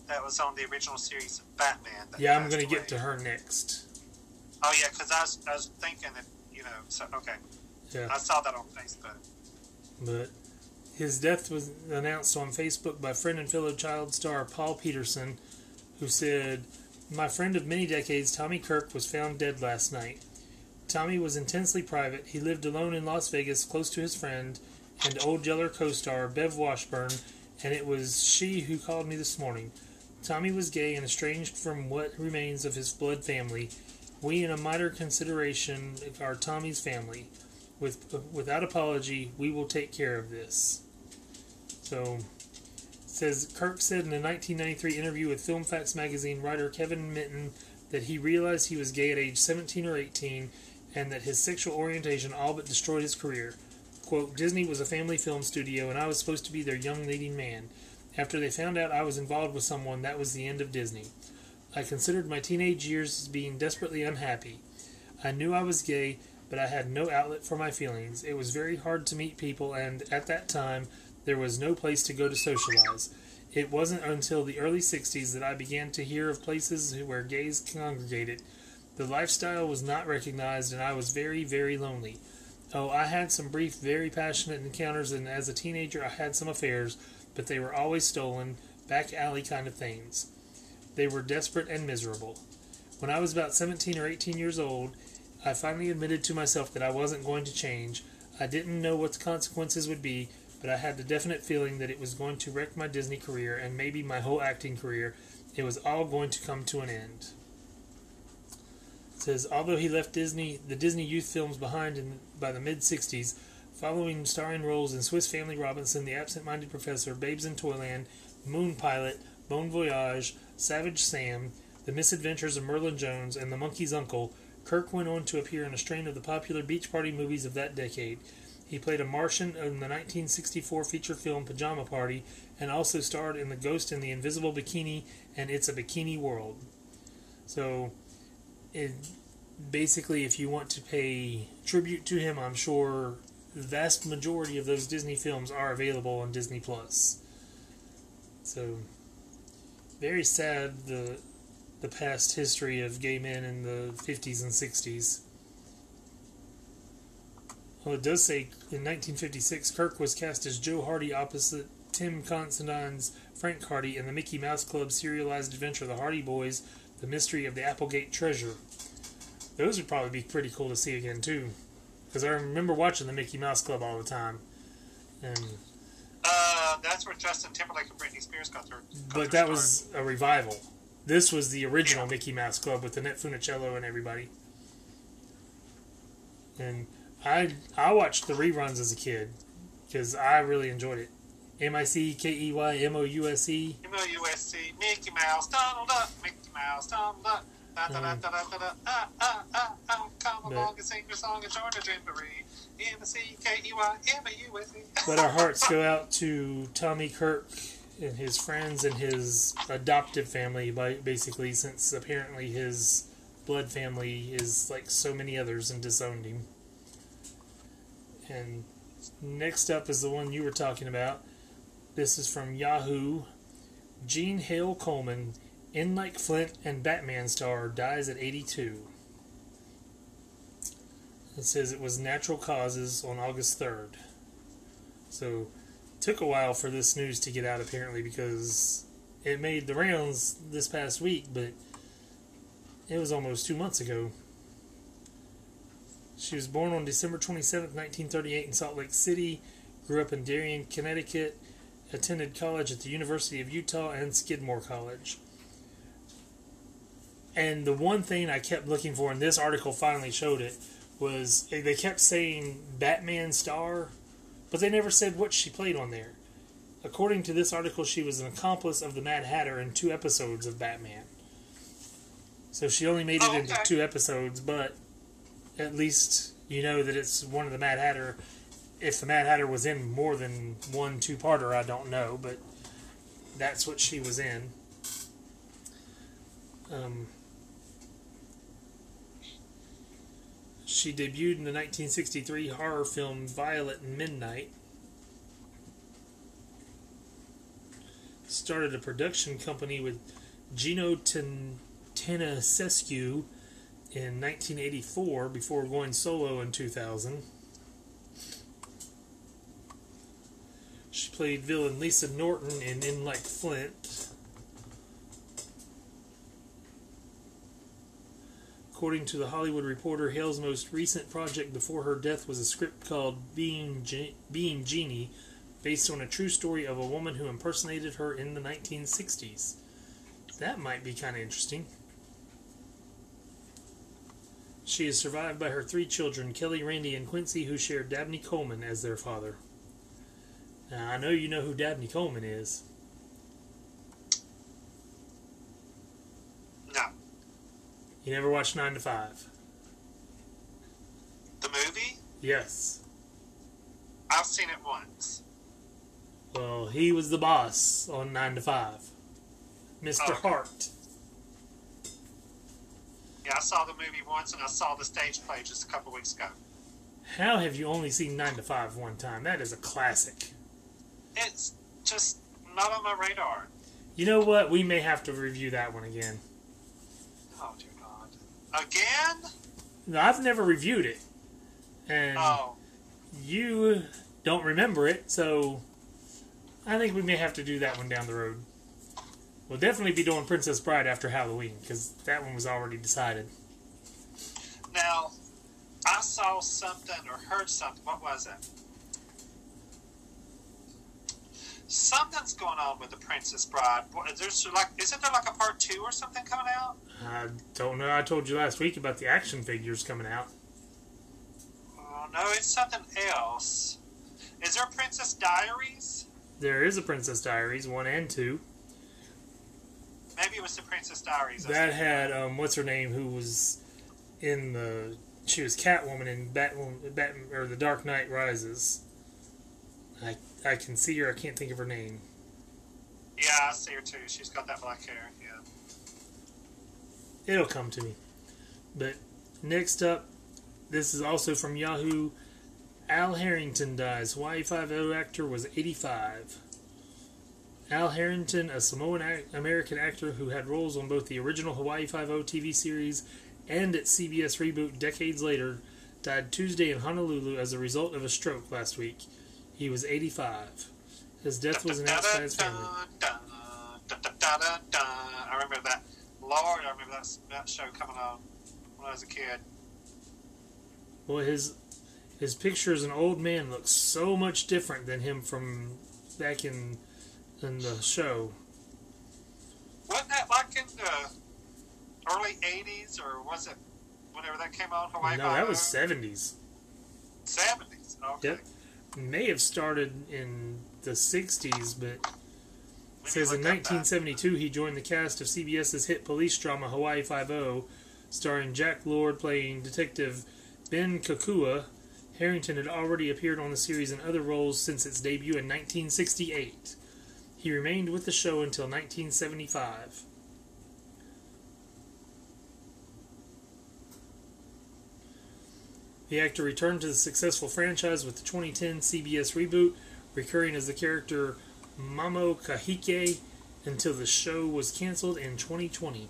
that was on the original series of Batman? Yeah, I'm going to get to her next. Oh yeah, because I was I was thinking that you know. So okay, Yeah. I saw that on Facebook. But his death was announced on Facebook by friend and fellow child star Paul Petersen, who said, My friend of many decades, Tommy Kirk, was found dead last night. Tommy was intensely private. He lived alone in Las Vegas, close to his friend and Old Yeller co star Bev Washburn, and it was she who called me this morning. Tommy was gay and estranged from what remains of his blood family. We, in a minor consideration, are Tommy's family. With, without apology, we will take care of this. So, says Kirk said in a 1993 interview with Filmfax magazine writer Kevin Minton that he realized he was gay at age 17 or 18 and that his sexual orientation all but destroyed his career. Quote, Disney was a family film studio and I was supposed to be their young leading man. After they found out I was involved with someone, that was the end of Disney. I considered my teenage years as being desperately unhappy. I knew I was gay, but I had no outlet for my feelings. It was very hard to meet people, and at that time, there was no place to go to socialize. It wasn't until the early 60s that I began to hear of places where gays congregated. The lifestyle was not recognized, and I was very, very lonely. Oh, I had some brief, very passionate encounters, and as a teenager, I had some affairs, but they were always stolen, back alley kind of things. They were desperate and miserable. When I was about 17 or 18 years old, I finally admitted to myself that I wasn't going to change. I didn't know what the consequences would be, but I had the definite feeling that it was going to wreck my Disney career and maybe my whole acting career. It was all going to come to an end. It says, although he left Disney, the Disney youth films behind in, by the mid 60s, following starring roles in Swiss Family Robinson, The Absent Minded Professor, Babes in Toyland, Moon Pilot, Bon Voyage, Savage Sam, The Misadventures of Merlin Jones, and The Monkey's Uncle, Kirk went on to appear in a strain of the popular beach party movies of that decade. He played a Martian in the 1964 feature film Pajama Party and also starred in The Ghost in the Invisible Bikini and It's a Bikini World. So, it, basically, if you want to pay tribute to him, I'm sure the vast majority of those Disney films are available on Disney Plus. So, very sad the the past history of gay men in the 50s and 60s. Well, it does say in 1956, Kirk was cast as Joe Hardy opposite Tim Considine's Frank Hardy in the Mickey Mouse Club serialized adventure The Hardy Boys, The Mystery of the Applegate Treasure. Those would probably be pretty cool to see again, too. Because I remember watching the Mickey Mouse Club all the time. And Uh, that's where Justin Timberlake and Britney Spears got their. got But their that start. was a revival. This was the original Mickey Mouse Club with Annette Funicello and everybody. And I I watched the reruns as a kid because I really enjoyed it. M I C K E Y M O U S E. M-O-U-S-C, Mickey Mouse, Donald Duck, Mickey Mouse, Donald Duck. But- our hearts go out to Tommy Kirk and his friends and his adoptive family, basically, since apparently his blood family is like so many others and disowned him. And next up is the one you were talking about. This is from Yahoo. Jean Hale Coleman, in like Flint and Batman star, dies at 82. It says it was natural causes on August 3rd. So, took a while for this news to get out apparently because it made the rounds this past week, but it was almost two months ago. She was born on December 27, 1938, in Salt Lake City, grew up in Darien, Connecticut, attended college at the University of Utah and Skidmore College. And the one thing I kept looking for, and this article finally showed it, was they kept saying Batman star, but they never said what she played on there. According to this article, she was an accomplice of the Mad Hatter in two episodes of Batman. So she only made it Oh, into two episodes, but at least you know that it's one of the Mad Hatter. If the Mad Hatter was in more than one two parter, I don't know, but that's what she was in. Um, she debuted in the 1963 horror film Violet and Midnight. Started a production company with Gino Ten- in 1984 before going solo in 2000. She played villain Lisa Norton in In Like Flint. According to the Hollywood Reporter, Hale's most recent project before her death was a script called Being, Ge- Being Genie, based on a true story of a woman who impersonated her in the 1960s. That might be kind of interesting. She is survived by her three children, Kelly, Randy, and Quincy, who share Dabney Coleman as their father. Now, I know you know who Dabney Coleman is. No. You never watched 9 to 5. The movie? Yes. I've seen it once. Well, he was the boss on 9 to 5. Mr. Okay. Hart. Yeah, I saw the movie once and I saw the stage play just a couple weeks ago. How have you only seen 9 to 5 one time? That is a classic. It's just not on my radar. You know what? We may have to review that one again. Again? No, I've never reviewed it. And Oh, you don't remember it, so I think we may have to do that one down the road. We'll definitely be doing Princess Bride after Halloween because that one was already decided. now, I saw something or heard something. What was it? Something's going on with the Princess Bride. There's like, isn't there like a part two or something coming out? I don't know. I told you last week about the action figures coming out. Oh no, it's something else. Is there Princess Diaries? There is a Princess Diaries one and two. Maybe it was the Princess Diaries. That had um, what's her name who was in the she was Catwoman in Batwoman, Bat, or The Dark Knight Rises. I I can see her. I can't think of her name. Yeah, I see her too. She's got that black hair. It'll come to me. But next up, this is also from Yahoo. Al Harrington dies. Hawaii Five-O actor was 85. Al Harrington, a Samoan American actor who had roles on both the original Hawaii Five-O TV series and its CBS reboot decades later, died Tuesday in Honolulu as a result of a stroke last week. He was 85. His death was announced by his family. I remember that. Lord, I remember that, that show coming on when I was a kid. Well, his his picture as an old man looks so much different than him from back in in the show. Wasn't that like in the early '80s, or was it whenever that came on? Hawaii no, that was '70s. '70s. Okay. Yep. May have started in the '60s, but says in 1972 he joined the cast of CBS's hit police drama Hawaii Five-O, starring Jack Lord playing Detective Ben Kokua. Harrington had already appeared on the series in other roles since its debut in 1968. He remained with the show until 1975. The actor returned to the successful franchise with the 2010 CBS reboot, recurring as the character Mamo Kahike until the show was canceled in 2020.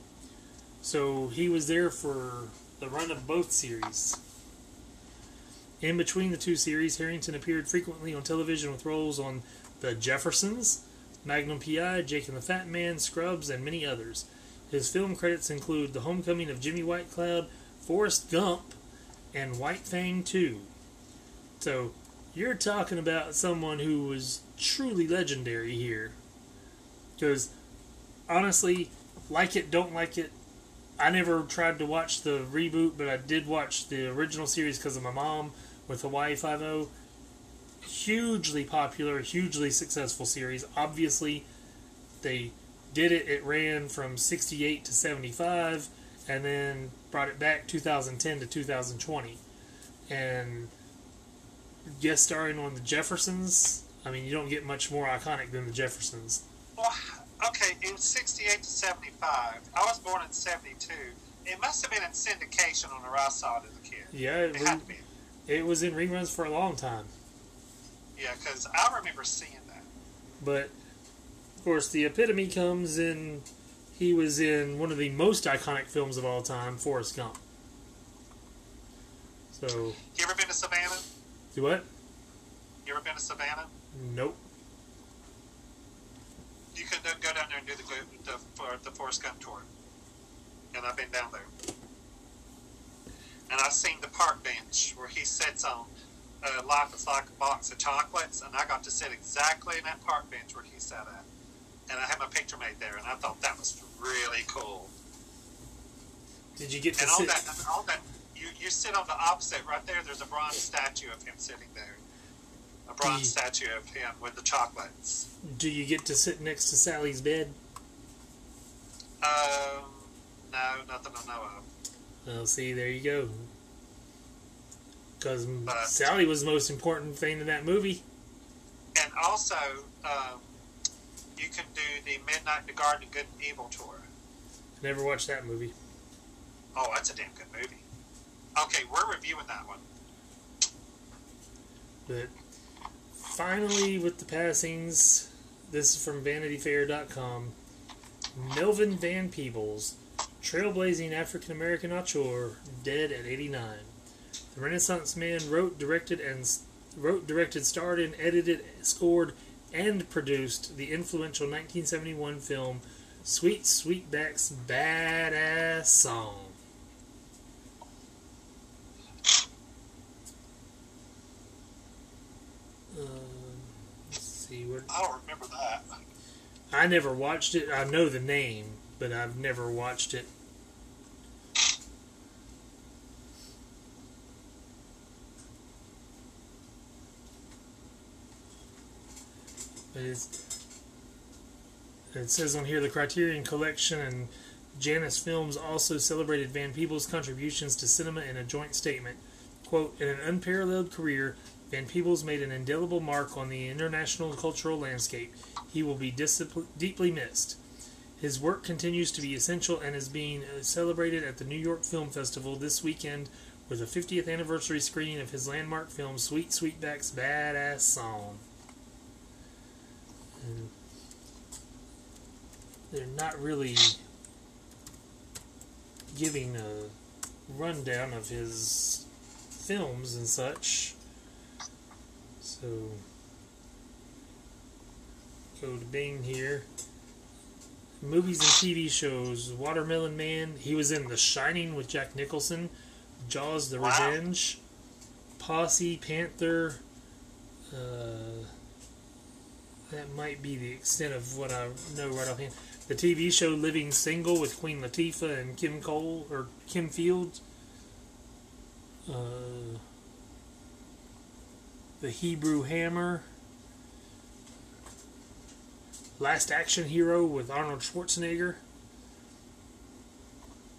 So he was there for the run of both series. In between the two series, Harrington appeared frequently on television with roles on The Jeffersons, Magnum PI, Jake and the Fat Man, Scrubs, and many others. His film credits include The Homecoming of Jimmy White Whitecloud, Forrest Gump, and White Fang 2. So, you're talking about someone who was truly legendary here. Because, honestly, like it, don't like it, I never tried to watch the reboot, but I did watch the original series because of my mom with Hawaii Five O. Hugely popular, hugely successful series. Obviously, they did it. It ran from 68 to 75 and then brought it back 2010 to 2020. And guest starring on the Jeffersons. I mean, you don't get much more iconic than the Jeffersons. Well, okay, in 68 to 75. I was born in 72. It must have been in syndication on the right side as a kid. Yeah, it, it had to be. It was in reruns for a long time. Yeah, because I remember seeing that. But, of course, the epitome comes in. He was in one of the most iconic films of all time, Forrest Gump. So. You ever been to Savannah? Do what? You ever been to Savannah? Nope. You could go down there and do the the, the Forrest Gump tour, and I've been down there, and I've seen the park bench where he sits on. Uh, life is like a box of chocolates, and I got to sit exactly in that park bench where he sat at, and I had my picture made there, and I thought that was really cool. Did you get to and sit? that, on that, you you sit on the opposite right there. There's a bronze statue of him sitting there a bronze you, statue of him with the chocolates. Do you get to sit next to Sally's bed? Um, no, nothing I know of. Well, see, there you go. Because Sally was the most important thing in that movie. And also, um, you can do the Midnight in the Garden of Good and Evil tour. Never watched that movie. Oh, that's a damn good movie. Okay, we're reviewing that one. But finally, with the passings, this is from VanityFair.com. Melvin Van Peebles, trailblazing African American auteur, dead at 89. The Renaissance man wrote, directed, and wrote, directed, starred in, edited, scored, and produced the influential 1971 film Sweet Sweetback's Badass Song. Uh, see what. I don't remember that. I never watched it. I know the name, but I've never watched it. But it says on here the Criterion Collection and Janus Films also celebrated Van Peebles' contributions to cinema in a joint statement. Quote, in an unparalleled career, Van Peebles made an indelible mark on the international cultural landscape. He will be deeply missed. His work continues to be essential and is being uh, celebrated at the New York Film Festival this weekend with a 50th anniversary screening of his landmark film Sweet Sweetback's Badass Song. And they're not really giving a rundown of his films and such. So go to Bing here. Movies and TV shows. Watermelon Man. He was in The Shining with Jack Nicholson. Jaws: The Wow. Revenge. Posse, Panther. Uh, that might be the extent of what I know right offhand. The TV show Living Single with Queen Latifah and Kim Cole or Kim Fields. Uh, the Hebrew Hammer. Last Action Hero with Arnold Schwarzenegger.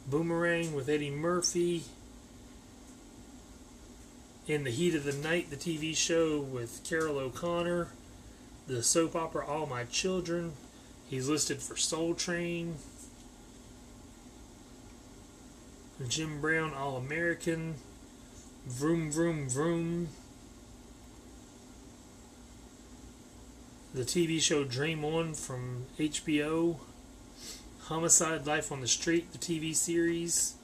Boomerang with Eddie Murphy. In the Heat of the Night, the TV show with Carroll O'Connor. The soap opera All My Children. He's listed for Soul Train. Jim Brown All American. Vroom Vroom Vroom. The TV show Dream On from HBO. Homicide Life on the Street, the TV series.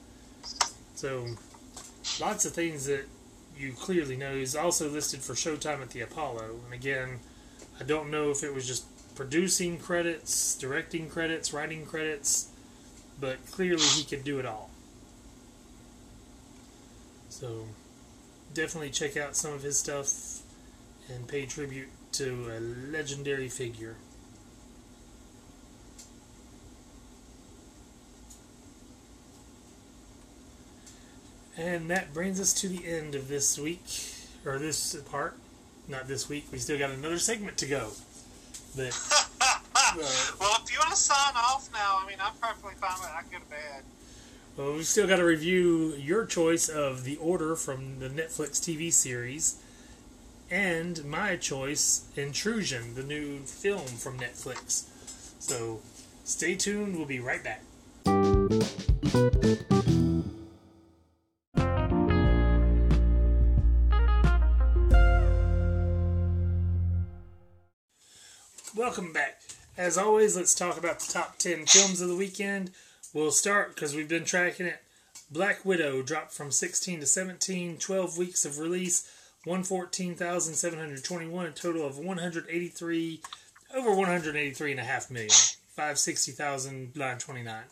So, lots of things that you clearly know. He's also listed for Showtime at the Apollo. And again, I don't know if it was just producing credits, directing credits, writing credits, but clearly he could do it all. So definitely check out some of his stuff and pay tribute to a legendary figure. And that brings us to the end of this week, or this part. Not this week, we still got another segment to go. But uh, Well, if you want to sign off now, I mean, I'm perfectly fine with it. I can go to bed. Well, we've still got to review your choice of The Order from the Netflix TV series, and my choice, Intrusion, the new film from Netflix. So stay tuned, we'll be right back. Welcome back. As always, let's talk about the top 10 films of the weekend. We'll start because we've been tracking it. Black Widow dropped from 16 to 17, 12 weeks of release, 114,721, a total of 183, over 183 and a half million, 560,929.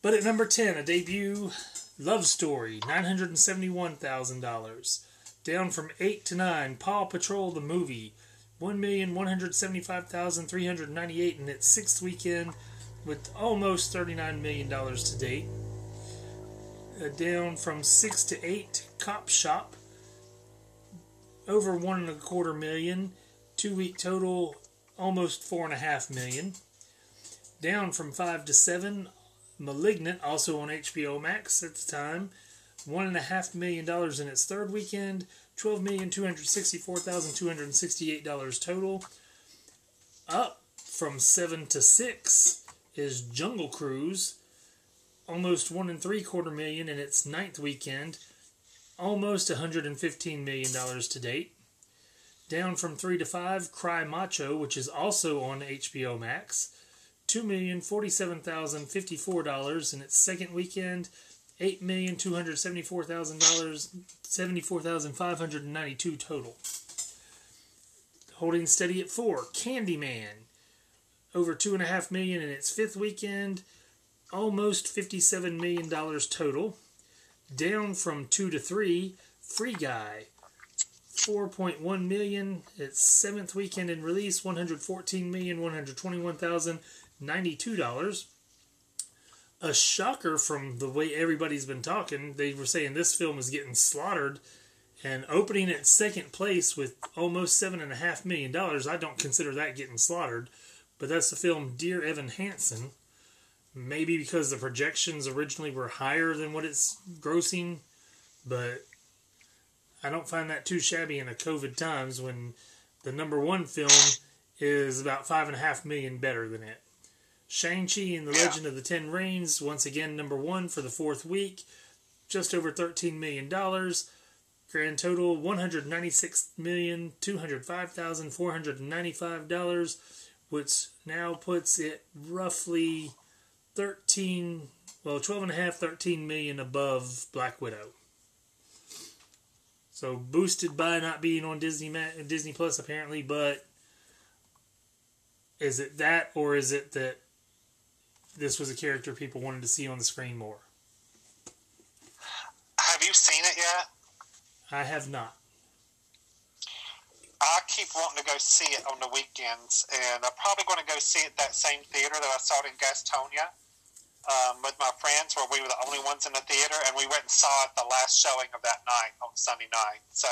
But at number 10, a debut love story, $971,000. Down from 8 to 9, Paw Patrol the movie, 1,175,398 in its sixth weekend with almost $39 million to date. Uh, down from 6 to 8, Cop Shop, over one and a quarter million. Two week total, almost four and a half million. Down from 5 to 7, Malignant, also on HBO Max at the time, one and a half million dollars in its third weekend, twelve million two hundred sixty-four thousand two hundred sixty-eight dollars total. Up from seven to six is Jungle Cruise, almost one and three quarter million in its ninth weekend, almost one hundred and fifteen million dollars to date. Down from three to five, Cry Macho, which is also on HBO Max, two million forty-seven thousand fifty-four dollars in its second weekend eight million two hundred seventy-four thousand dollars, seventy-four thousand five hundred ninety-two total. Holding steady at four, Candyman, over two and a half million in its fifth weekend, almost fifty-seven million dollars total. Down from two to three, Free Guy, four point one million its seventh weekend in release, one hundred fourteen million one hundred twenty-one thousand ninety-two dollars a shocker from the way everybody's been talking. They were saying this film is getting slaughtered and opening at second place with almost seven and a half million dollars. I don't consider that getting slaughtered, but that's the film Dear Evan Hansen. Maybe because the projections originally were higher than what it's grossing, but I don't find that too shabby in a COVID times when the number one film is about five and a half million better than it. Shang-Chi and the Yeah. Legend of the Ten Rings, once again number one for the fourth week, just over $13 million. Grand total $196,205,495, which now puts it roughly 13, well, 12 and a half, 13 million above Black Widow. So boosted by not being on Disney Disney Plus apparently, but is it that or is it that this was a character people wanted to see on the screen more? Have you seen it yet? I have not. I keep wanting to go see it on the weekends, and I'm probably going to go see it that same theater that I saw it in Gastonia um, with my friends, where we were the only ones in the theater, and we went and saw it the last showing of that night on Sunday night. So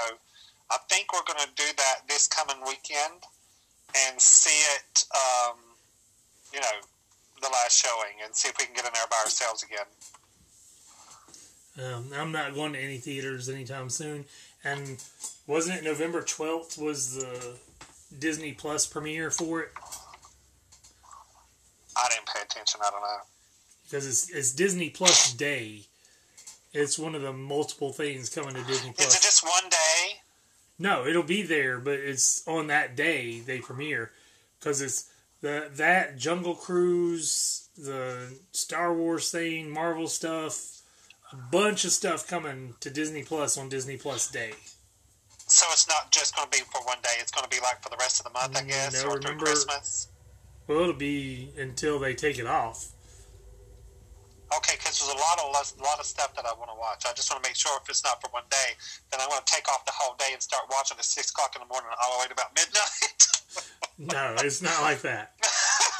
I think we're going to do that this coming weekend and see it, um, you know, the last showing, and see if we can get in there by ourselves again. Um, I'm not going to any theaters anytime soon. And wasn't it November 12th was the Disney Plus premiere for it? I didn't pay attention. I don't know. Because it's, it's Disney Plus Day. It's one of the multiple things coming to Disney Plus. Is it just one day? No, it'll be there, but it's on that day they premiere. Because it's the that Jungle Cruise, the Star Wars thing, Marvel stuff, a bunch of stuff coming to Disney Plus on Disney Plus Day. So it's not just going to be for one day. It's going to be like for the rest of the month, I guess, no, or through Christmas. Well, it'll be until they take it off. Okay, because there's a lot of less, lot of stuff that I want to watch. I just want to make sure if it's not for one day, then I want to take off the whole day and start watching at six o'clock in the morning all the way to about midnight. No, it's not like that.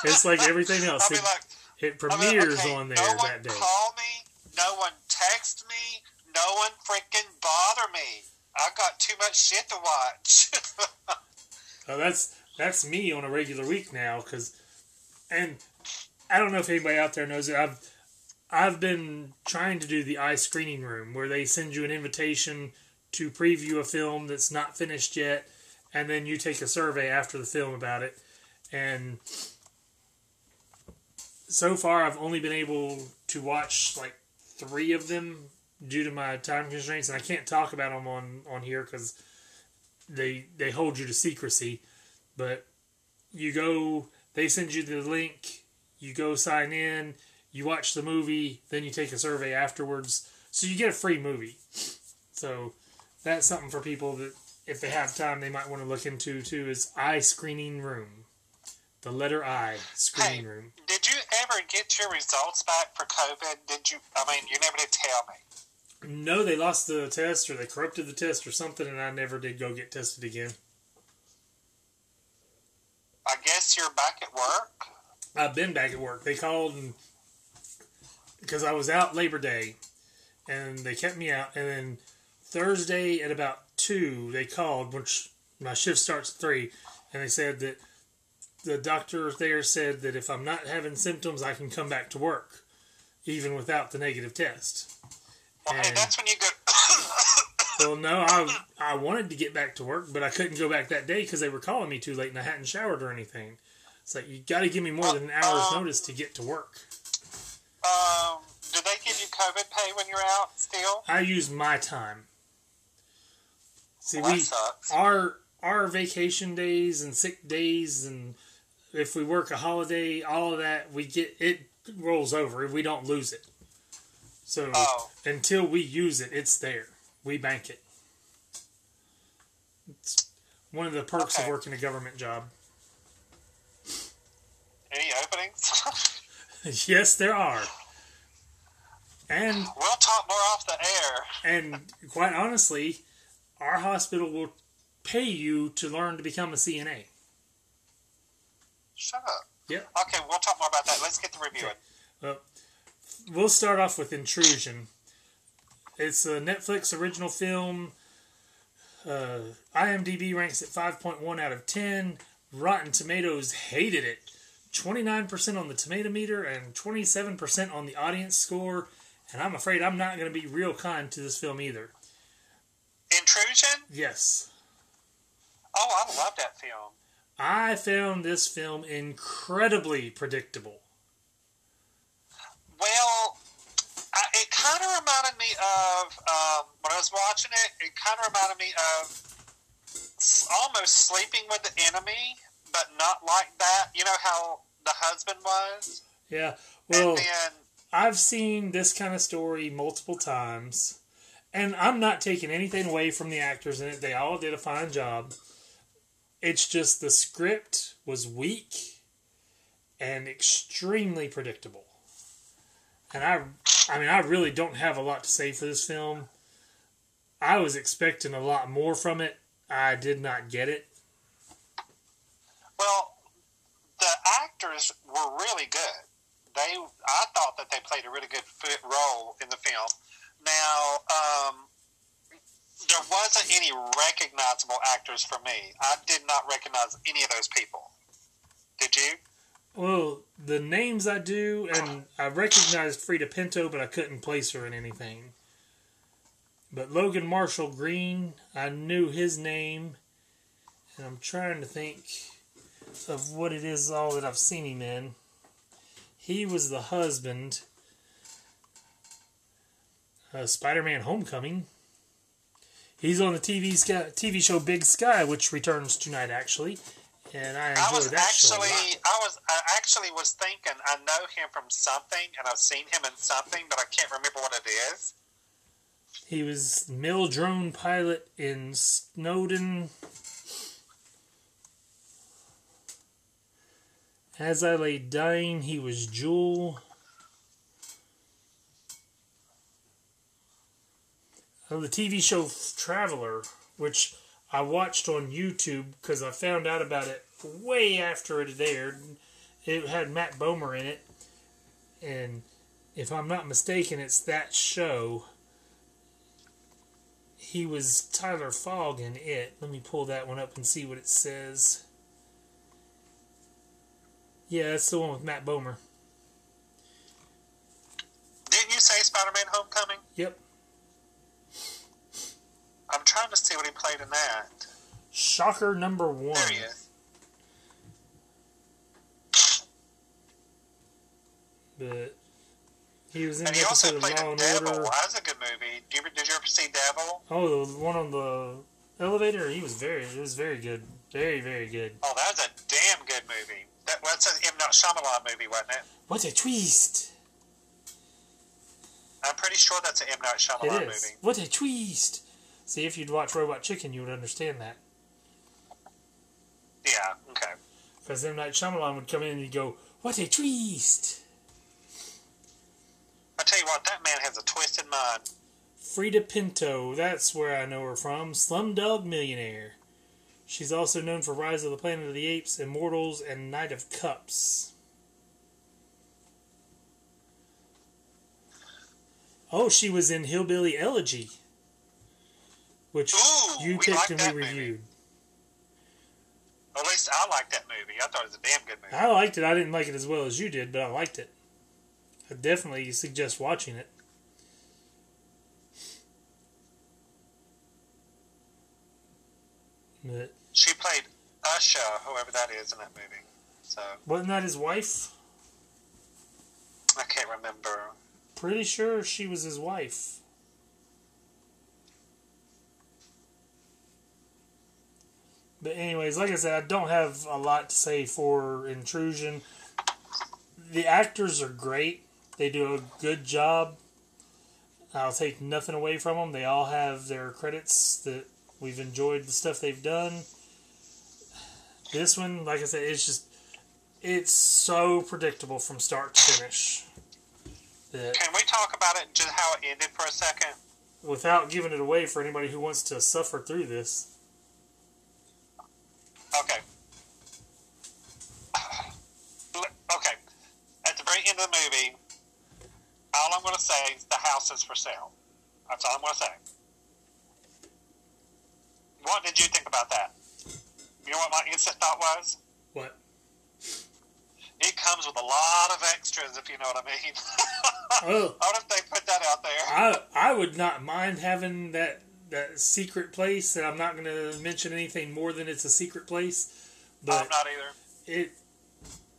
It's like everything else. It, like, it I'll like, premieres okay, on there no one that day. call me, no one text me, no one freaking bother me. I got too much shit to watch. Oh, that's that's me on a regular week now. Cause, and I don't know if anybody out there knows it. I've I've been trying to do the eye screening room where they send you an invitation to preview a film that's not finished yet, and then you take a survey after the film about it. And so far, I've only been able to watch like three of them due to my time constraints, and I can't talk about them on on here because they they hold you to secrecy. But you go, they send you the link. You go sign in. You watch the movie, then you take a survey afterwards. So you get a free movie. So that's something for people that, if they have time, they might want to look into too. Is eye screening room, the letter I screening Hey. room. did you ever get your results back for COVID? Did you? I mean, you never did tell me. No, they lost the test or they corrupted the test or something, and I never did go get tested again. I guess you're back at work. I've been back at work. They called and because I was out Labor Day, and they kept me out. And then Thursday at about two, they called, which my shift starts at three, and they said that the doctor there said that if I'm not having symptoms, I can come back to work, even without the negative test. And- that's when you go. Well, no, I I wanted to get back to work, but I couldn't go back that day because they were calling me too late, and I hadn't showered or anything. It's like you got to give me more than an hour's Um, notice to get to work. Um, do they give you COVID pay when you're out still? I use my time. See, Well, we sucks. our our vacation days and sick days, and if we work a holiday, all of that we get it rolls over. If we don't lose it. So Oh. until we use it, it's there. We bank it. It's one of the perks of working a government job. Any openings? yes, there are. And we'll talk more off the air. and quite honestly, our hospital will pay you to learn to become a CNA. Shut up. Yep. Okay, we'll talk more about that. Let's get the to reviewing. We'll start off with Intrusion. It's a Netflix original film. Uh, IMDb ranks it 5.1 out of 10. Rotten Tomatoes hated it. 29% on the tomato meter and 27% on the audience score. And I'm afraid I'm not going to be real kind to this film either. Intrusion? Yes. Oh, I love that film. I found this film incredibly predictable. Well, I, it kind of reminded me of um, when I was watching it. It kind of reminded me of almost sleeping with the enemy, but not like that. You know how the husband was, Yeah. Well, then I've seen this kind of story multiple times, and I'm not taking anything away from the actors in it. They all did a fine job. It's just the script was weak and extremely predictable. And I, I mean, I really don't have a lot to say for this film. I was expecting a lot more from it. I did not get it. well, the actors were really good. They, I thought that they played a really good role in the film. Now, um, there wasn't any recognizable actors for me. I did not recognize any of those people. Did you? Well, the names I do, and I recognized Freida Pinto, but I couldn't place her in anything. But Logan Marshall Green, I knew his name, and I'm trying to think of what it is all that I've seen him in. He was the husband. Uh, Spider-Man: Homecoming. He's on the TV sky, TV show Big Sky, which returns tonight actually, and I enjoy I was that show a lot. actually, I was, I actually was thinking, I know him from something, and I've seen him in something, but I can't remember what it is. He was mill drone pilot in Snowden. As I lay dying, he was Jewel. Oh, the TV show Traveler, which I watched on YouTube because I found out about it way after it had aired. It had Matt Bomer in it, and if I'm not mistaken, it's that show he was Tyler Fogg in it. Let me pull that one up and see what it says. Yeah, that's the one with Matt Bomer. Didn't you say Spider-Man: Homecoming? Yep. I'm trying to see what he played in that. Shocker number one. There he is. But he was in And the he also episode of played Law in Devil. Order. That was a good movie. Did you, did you ever see Devil? Oh, the one on the elevator. He was very. It was very good. Very, very good. Oh, that was a damn good movie. That was an M. Night Shyamalan movie, wasn't it? What a twist! I'm pretty sure that's an M. Night Shyamalan is. movie. What a twist! See, if you'd watch Robot Chicken, you would understand that. Yeah, okay. Because M. Night Shyamalan would come in and he'd go, What a twist! I tell you what, that man has a twisted mind. Freida Pinto, that's where I know her from. Slumdog Millionaire. She's also known for Rise of the Planet of the Apes, Immortals, and Knight of Cups. Oh, she was in Hillbilly Elegy, which Ooh, you picked and we movie. reviewed. At least I liked that movie. I thought it was a damn good movie. I liked it. I didn't like it as well as you did, but I liked it. I definitely suggest watching it. But She played Usha, whoever that is in that movie. So wasn't that his wife? I can't remember. Pretty sure she was his wife. But anyways, like I said, I don't have a lot to say for Intrusion. The actors are great. They do a good job. I'll take nothing away from them. They all have their credits that we've enjoyed the stuff they've done. This one, like I said, it's just it's so predictable from start to finish. Can we talk about it, just how it ended for a second? without giving it away for anybody who wants to suffer through this. Okay. Okay. At the very end of the movie, all I'm going to say is the house is for sale. That's all I'm going to say. What did you think about that? You know what my instant thought was? What? it comes with a lot of extras, if you know what I mean. Oh. I wonder if they put that out there. I I would not mind having that that secret place, and I'm not going to mention anything more than it's a secret place. But I'm not either. it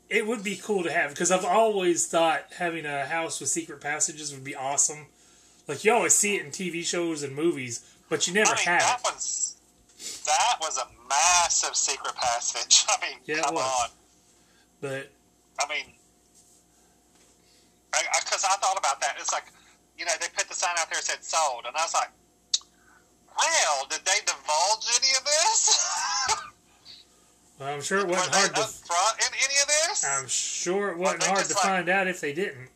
it would be cool to have because I've always thought having a house with secret passages would be awesome. Like you always see it in TV shows and movies, but you never I mean, have that was that was a massive secret passage. I mean, Yeah, come on. But I mean, because I, thought about that. It's like, you know, they put the sign out there that said sold, and I was like, well, did they divulge any of this? well, I'm sure it wasn't they hard to. upfront in any of this? I'm sure it wasn't hard to like- find out if they didn't,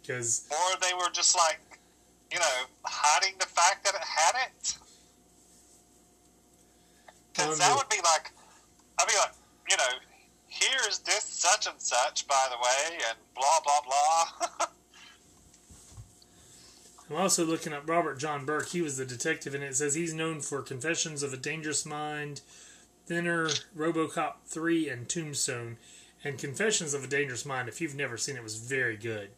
because or they were just like, you know, hiding the fact that it had it? Because that would be like, I'd be like, you know, here's this such and such, by the way, and blah, blah, blah. I'm also looking up Robert John Burke. He was the detective, and it says he's known for Confessions of a Dangerous Mind, Thinner, RoboCop 3, and Tombstone. And Confessions of a Dangerous Mind, if you've never seen it, was very good.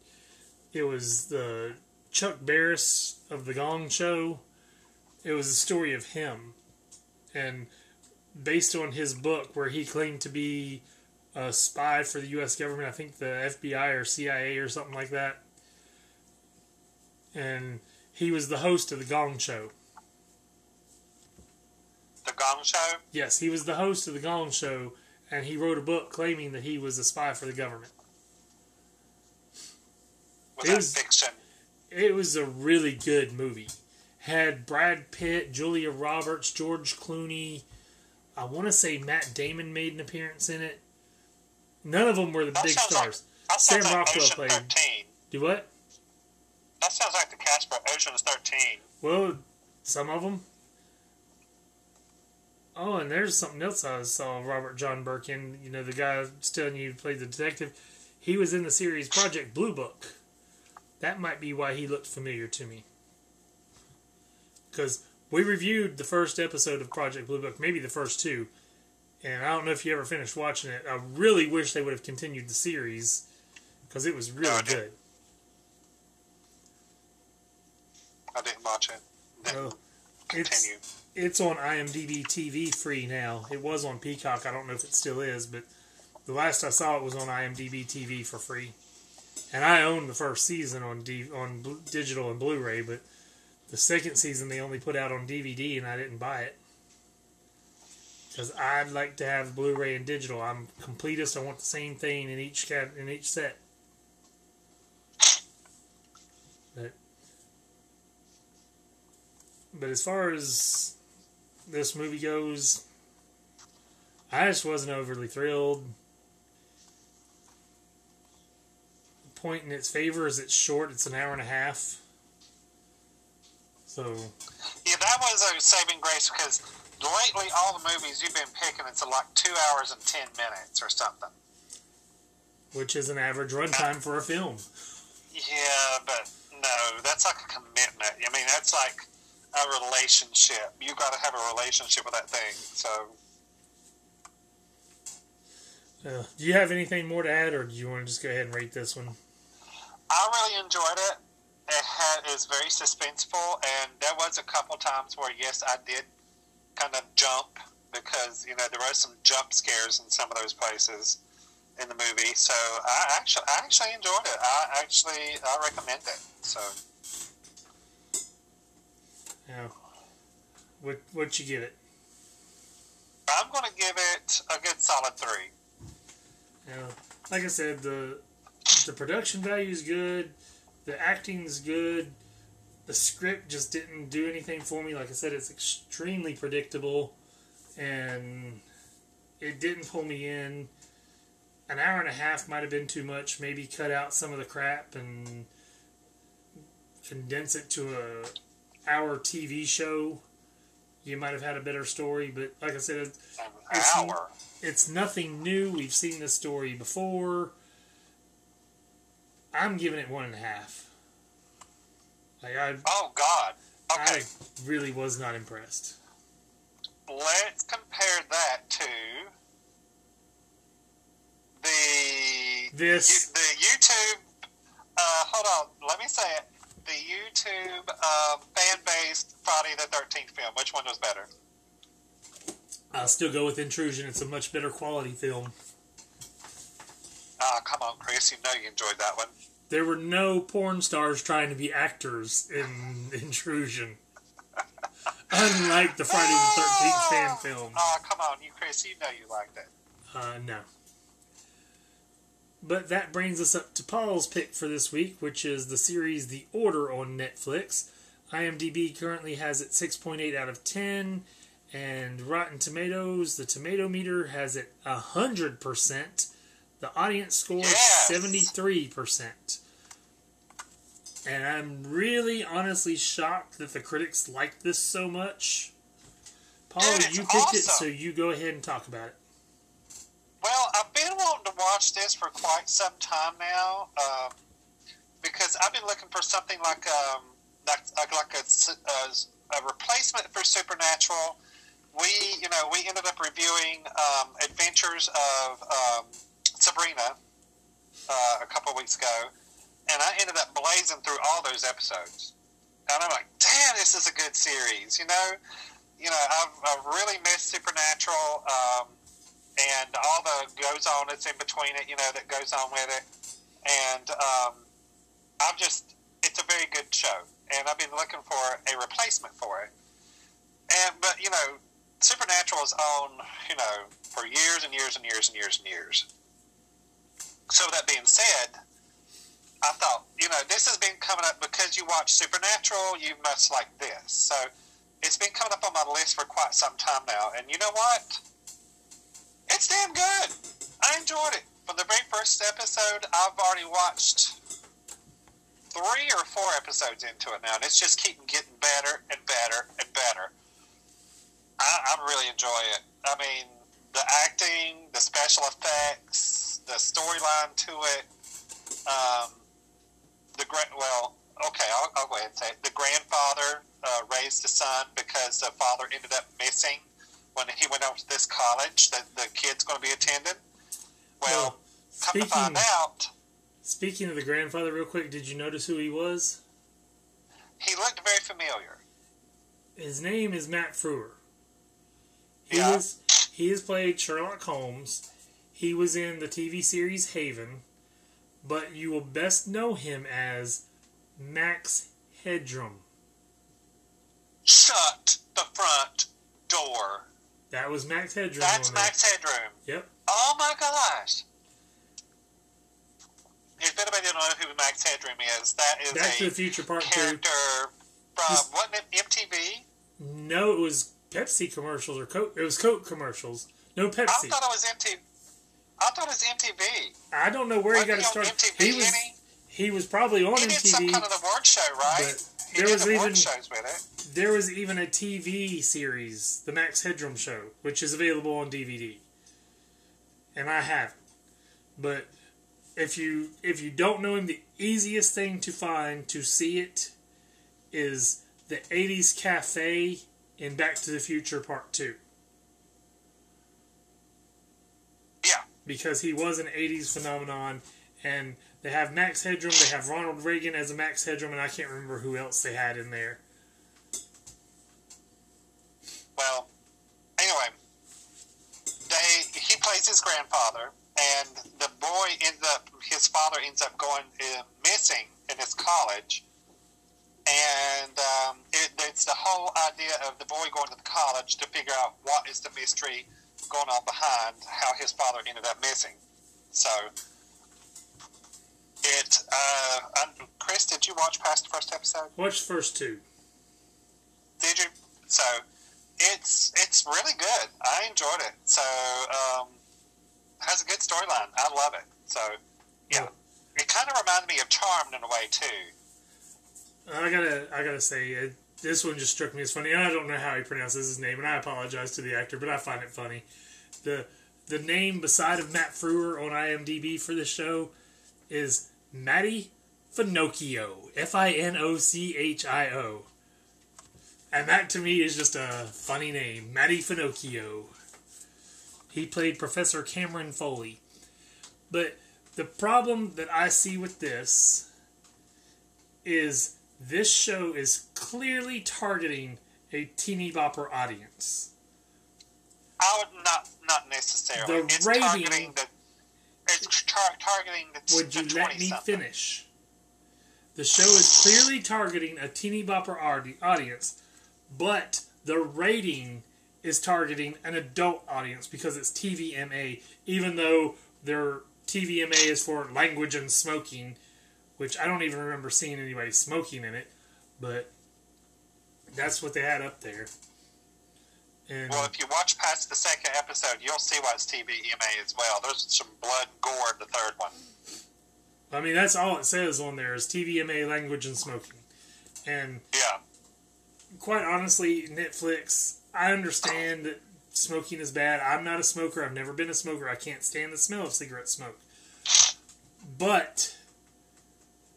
It was the Chuck Barris of the Gong Show. It was a story of him, and based on his book, where he claimed to be a spy for the U.S. government. I think the FBI or CIA or something like that and he was the host of the Gong Show. the Gong Show? Yes, he was the host of the Gong Show, and he wrote a book claiming that he was a spy for the government. Was It that was- fiction? It was a really good movie. Had Brad Pitt, Julia Roberts, George Clooney. I want to say Matt Damon made an appearance in it. None of them were the That big like- stars. That Sam like Rockwell played. 13. Do what? That sounds like the cast for Ocean's 13. Well, some of them. Oh, and there's something else I saw Robert John Burke in. You know, the guy I was telling you played the detective. He was in the series Project Blue Book. That might be why he looked familiar to me. Because we reviewed the first episode of Project Blue Book, maybe the first two, and I don't know if you ever finished watching it. I really wish they would have continued the series because it was really No, I good. I didn't watch it. Didn't Well, it's- continue. it's on IMDb TV free now. It was on Peacock. I don't know if it still is, but the last I saw it was on IMDb TV for free. And I own the first season on D- on digital and Blu-ray, but the second season they only put out on DVD, and I didn't buy it because I'd like to have Blu-ray and digital. I'm completist. I want the same thing in each in each set. But but as far as this movie goes, I just wasn't overly thrilled. The point in its favor is it's short, it's an hour and a half. So, Yeah, that was a saving grace because lately all the movies you've been picking, it's like two hours and ten minutes or something. which is an average runtime for a film. Yeah, but no, that's like a commitment. I mean, that's like a relationship. You got to have a relationship with that thing. So, Uh, do you have anything more to add, or do you want to just go ahead and rate this one? I really enjoyed it. It was very suspenseful, and there was a couple times where yes, I did kind of jump because you know there were some jump scares in some of those places in the movie. So I actually I actually enjoyed it. I actually I recommend it. So Yeah. What what you give it? I'm going to give it a good solid three. Yeah. Like I said, the the production value is good, the acting's good. The script just didn't do anything for me. Like I said, it's extremely predictable, and it didn't pull me in. An hour and a half might have been too much. Maybe cut out some of the crap and condense it to a hour TV show. You might have had a better story, but like I said, It's- it's nothing new. We've seen this story before. I'm giving it one and a half. Like I, Oh God. Okay. I really was not impressed. Let's compare that to the This. You, the YouTube. Uh, hold on. Let me say it. The YouTube uh, fan-based Friday the Thirteenth film. Which one was better? I'll still go with Intrusion. It's a much better quality film. Ah, come on, Chris. You know you enjoyed that one. There were no porn stars trying to be actors in Intrusion. Unlike the Friday the 13th fan film. Ah, come on, you Chris. You know you liked it. Uh, no. But that brings us up to Paul's pick for this week, which is the series The Order on Netflix. IMDb currently has it 6.8 out of 10, and Rotten Tomatoes, the tomato meter has it 100%. The audience score Yes. 73%. And I'm really honestly shocked that the critics liked this so much. Paul, Dude, you picked it, so you go ahead and talk about it. Well, I've been wanting to watch this for quite some time now um, because I've been looking for something like um, like like, like a, a, a replacement for Supernatural. We, you know, we ended up reviewing um, Adventures of um, Sabrina uh, a couple weeks ago, and I ended up blazing through all those episodes. And I'm like, damn, this is a good series. You know, you know, I've, I've really missed Supernatural. Um, and all the goes on that's in between it, you know, that goes on with it. And um, I've just, it's a very good show, and I've been looking for a replacement for it. And but you know, Supernatural is on, you know, for years and years and years and years and years. So that being said, I thought, you know, this has been coming up because you watch Supernatural, you must like this. So it's been coming up on my list for quite some time now, and you know what? It's damn good. I enjoyed it. From the very first episode, I've already watched three or four episodes into it now, and it's just keeping getting better and better and better. I, I really enjoy it. I mean, the acting, the special effects, the storyline to it. Um, the great, well, okay, I'll, I'll go ahead and say it. The grandfather uh, raised a son because the father ended up missing when he went off to this college that the kid's going to be attending. Well, come to find out, speaking of the grandfather, real quick, did you notice who he was? he looked very familiar. His name is Matt Frewer. He Yeah. was he has played Sherlock Holmes. He was in the TV series Haven, but you will best know him as Max Headroom. Shut the front door. That was Max Headroom. That's. Max Headroom. Yep. Oh my gosh. If anybody don't know who Max Headroom is, that is Back to the Future Part Two. character from He's- wasn't it MTV? No, it was Pepsi commercials or Coke. It was Coke commercials. No Pepsi. I thought it was MTV. I thought it was MTV. I don't know where he Wasn't got his on start. MTV He was any? he was probably on He did some kind of award show, right? there was even- shows with it. There was even a TV series, The Max Headroom Show, which is available on DVD. And I have it. But if you if you don't know him, the easiest thing to find to see it is the 80s Cafe in Back to the Future Part 2. Yeah. Because he was an 80s phenomenon and they have Max Headroom, they have Ronald Reagan as a Max Headroom, and I can't remember who else they had in there. Well, anyway, they he plays his grandfather, and the boy ends up his father ends up going uh, missing in his college, and um, it, it's the whole idea of the boy going to the college to figure out what is the mystery going on behind how his father ended up missing. So. It, uh, Chris, did you watch past the first episode? Watch the first two. Did you? So it's it's really good. I enjoyed it. So um, has a good storyline. I love it. So yeah, it kind of reminded me of Charmed in a way too. I gotta, I gotta say, it, this one just struck me as funny. And I don't know how he pronounces his name, and I apologize to the actor, but I find it funny. the The name beside of Matt Frewer on IMDb for this show is Matty Finochio, F I N O C H I O, and that to me is just a funny name, Matty Finochio. He played Professor Cameron Foley, but the problem that I see with this is this show is clearly targeting a teeny bopper audience. I would not not necessarily. The it's rating- targeting the. It's tar- targeting the. Would the you let me something. finish? The show is clearly targeting a teeny bopper audience, but the rating is targeting an adult audience because it's TVMA, even though their TVMA is for language and smoking, which I don't even remember seeing anybody smoking in it, but that's what they had up there. And Well, if you watch past the second episode, you'll see why it's TVMA as well. There's some blood gore in the third one. I mean, that's all it says on there is TVMA language and smoking. And Yeah. quite honestly, Netflix, I understand that smoking is bad. I'm not a smoker. I've never been a smoker. I can't stand the smell of cigarette smoke. But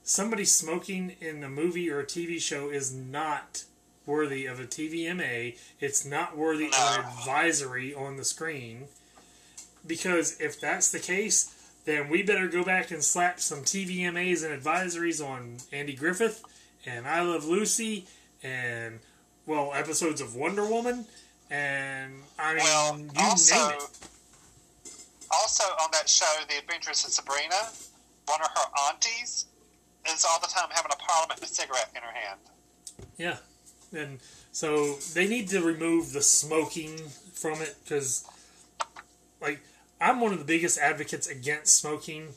somebody smoking in a movie or a TV show is not worthy of a TVMA. It's not worthy of an advisory on the screen. Because if that's the case, then we better go back and slap some TVMAs and advisories on Andy Griffith and I Love Lucy and well episodes of Wonder Woman and I mean Well, you also, name it. also on that show, The Adventures of Sabrina, one of her aunties is all the time having a parliament and a cigarette in her hand. Yeah, and so they need to remove the smoking from it because, like, I'm one of the biggest advocates against smoking,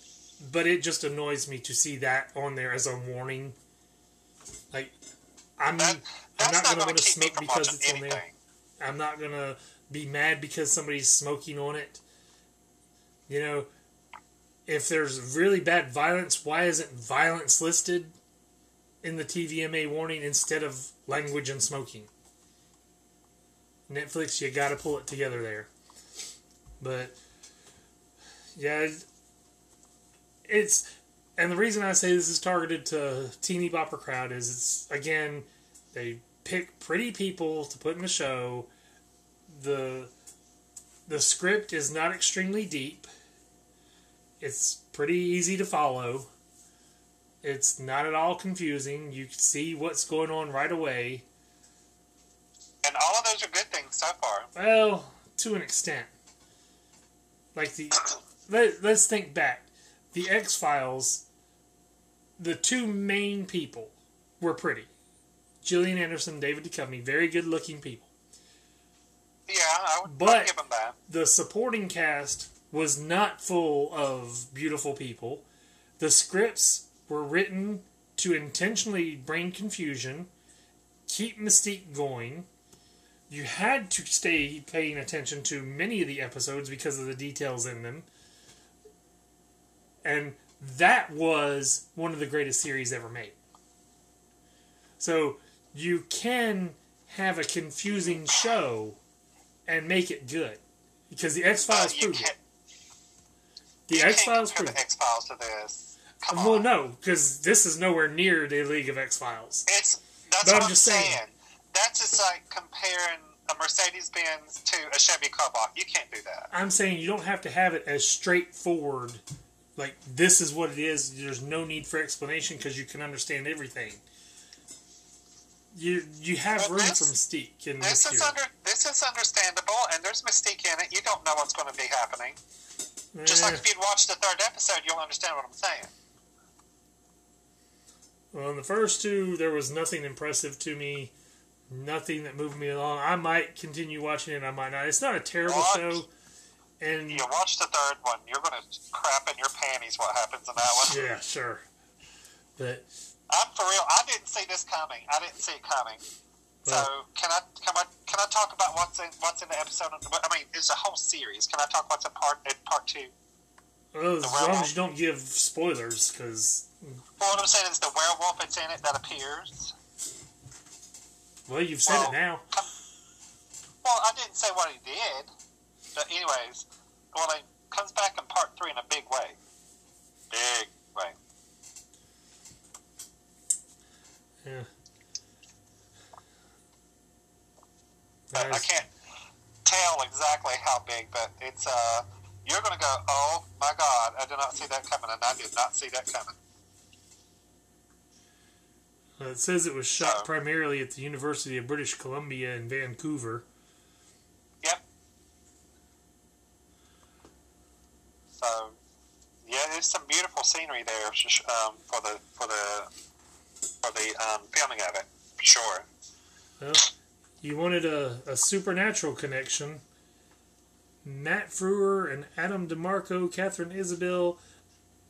but it just annoys me to see that on there as a warning. Like, I'm That, I'm not not, gonna want to to keep me smoke because it's on there. I'm not gonna be mad because somebody's smoking on it. You know, if there's really bad violence, why isn't violence listed in the TVMA warning instead of language and smoking? Netflix, you got to pull it together there. But yeah, it's and the reason I say this is targeted to teeny bopper crowd is it's again they pick pretty people to put in the show. the The script is not extremely deep. It's pretty easy to follow. It's not at all confusing. You can see what's going on right away. And all of those are good things so far. Well, to an extent. Like the let, let's think back. The X Files, the two main people were pretty. Gillian Anderson, David Duchovny, very good looking people. Yeah, I would But- give them that. The supporting cast was not full of beautiful people. The scripts were written to intentionally bring confusion, keep Mystique going. You had to stay paying attention to many of the episodes because of the details in them. And that was one of the greatest series ever made. So you can have a confusing show and make it good. Because the X Files proved it. The X Files. proved the. X Files to this. Come Well, on. no, because this is nowhere near the League of X Files. It's that's But what I'm I'm just saying. saying. That's just like comparing a Mercedes Benz to a Chevy Cobalt. You can't do that. I'm saying you don't have to have it as straightforward. Like this is what it is. There's no need for explanation because you can understand everything. You you have But room this- for mystique in This this is under this is understandable, and there's mystique in it. You don't know what's going to be happening. Just like if you'd watched the third episode, you'll understand what I'm saying. well, in the first two, there was nothing impressive to me. Nothing that moved me along. I might continue watching it. I might not. It's not a terrible What? show. And You watch the third one, you're going to crap in your panties. What happens in that one? yeah, sure. But I'm for real. I didn't see this coming. I didn't see it coming. So can I can I can I talk about what's in what's in the episode? I mean, it's a whole series. Can I talk what's in part in part two? well, as long as you don't give spoilers, because Well, what I'm saying is the werewolf that's in it that appears. well, you've said Well, it now. Well, I didn't say what he did, but anyways, well, he comes back in part three in a big way. Big way. Yeah. I can't tell exactly how big, but it's uh, you're going to go, oh my God, I did not see that coming, and I did not see that coming. It says it was shot So- primarily at the University of British Columbia in Vancouver. Yep. So, yeah, there's some beautiful scenery there um, for the for the for the um, filming of it. for Sure. Well, you wanted a, a supernatural connection. Matt Frewer and Adam DiMarco, Katharine Isabelle,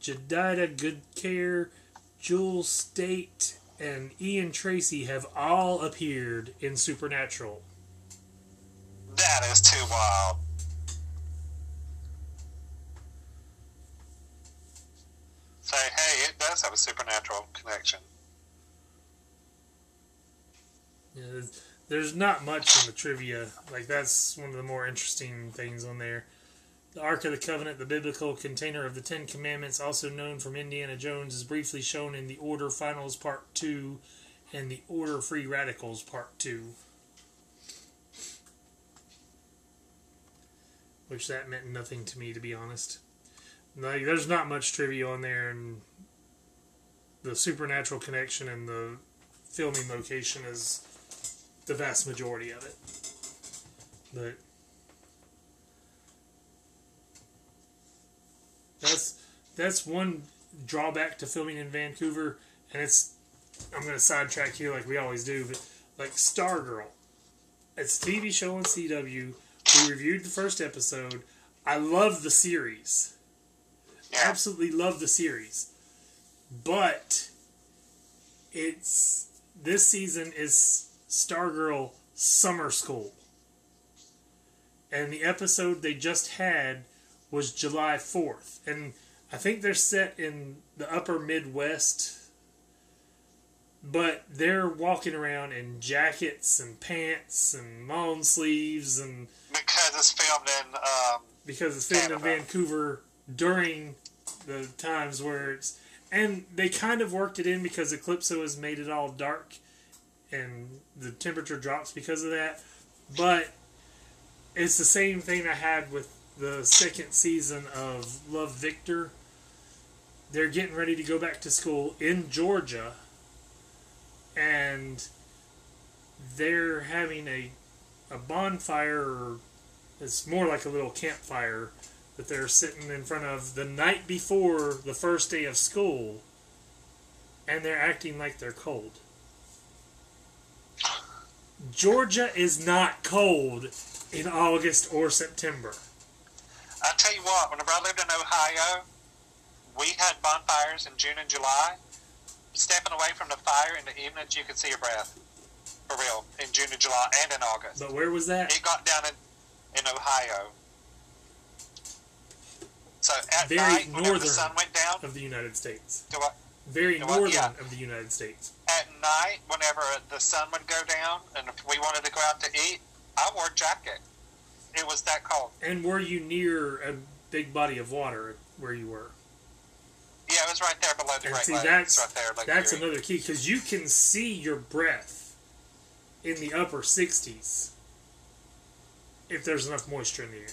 Jedidiah Goodacre, Jewel Staite, and Ian Tracey have all appeared in Supernatural. That is too wild. Say, hey, it does have a supernatural connection. Yeah, there's- not much in the trivia. Like that's one of the more interesting things on there. The Ark of the Covenant, the biblical container of the Ten Commandments, also known from Indiana Jones, is briefly shown in the Order Finals Part Two and the Order Free Radicals Part Two. Which that meant nothing to me, to be honest. Like, there's not much trivia on there, and the supernatural connection and the filming location is the vast majority of it. But that's that's one drawback to filming in Vancouver, and it's I'm gonna sidetrack here like we always do, but like Stargirl, it's a TV show on CW. We reviewed the first episode. I love the series. Absolutely love the series, but it's this season is Stargirl Summer School. And the episode they just had was July 4th. And I think they're set in the upper Midwest. But they're walking around in jackets and pants and long sleeves and Because it's filmed in, um, because it's filmed in Vancouver during the times where it's and they kind of worked it in because Eclipso has made it all dark and the temperature drops because of that. But it's the same thing I had with the second season of Love Victor. They're getting ready to go back to school in Georgia and they're having a a bonfire or it's more like a little campfire that they're sitting in front of the night before the first day of school and they're acting like they're cold. Georgia is not cold in August or September. I tell you what, whenever I lived in Ohio, we had bonfires in June and July. Stepping away from the fire in the evenings, you could see your breath. For real, in June and July and in August. But where was that? It got down in, in Ohio. So at Very night, northern. the sun went down, Of the United States. do I, Very You know northern Yeah. of the United States. at night, whenever the sun would go down, and if we wanted to go out to eat, I wore a jacket. It was that cold. And were you near a big body of water where you were? Yeah, it was right there below the And Great see, Lakes. that's right there, Lake that's Erie. another key because you can see your breath in the upper 60s if there's enough moisture in the air.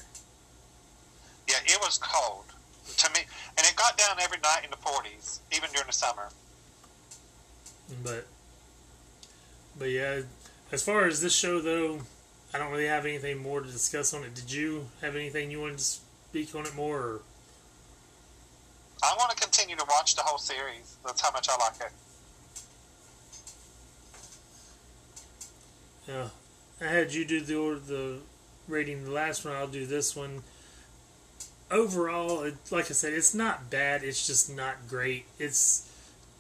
Yeah, it was cold to me, and it got down every night in the 40s, even during the summer. But but yeah, as far as this show though, I don't really have anything more to discuss on it. Did you have anything you wanted to speak on it more? Or? I want to continue to watch the whole series. That's how much I like it. Yeah, I had you do the order, the rating the last one. I'll do this one. Overall, it, like I said, it's not bad. It's just not great. It's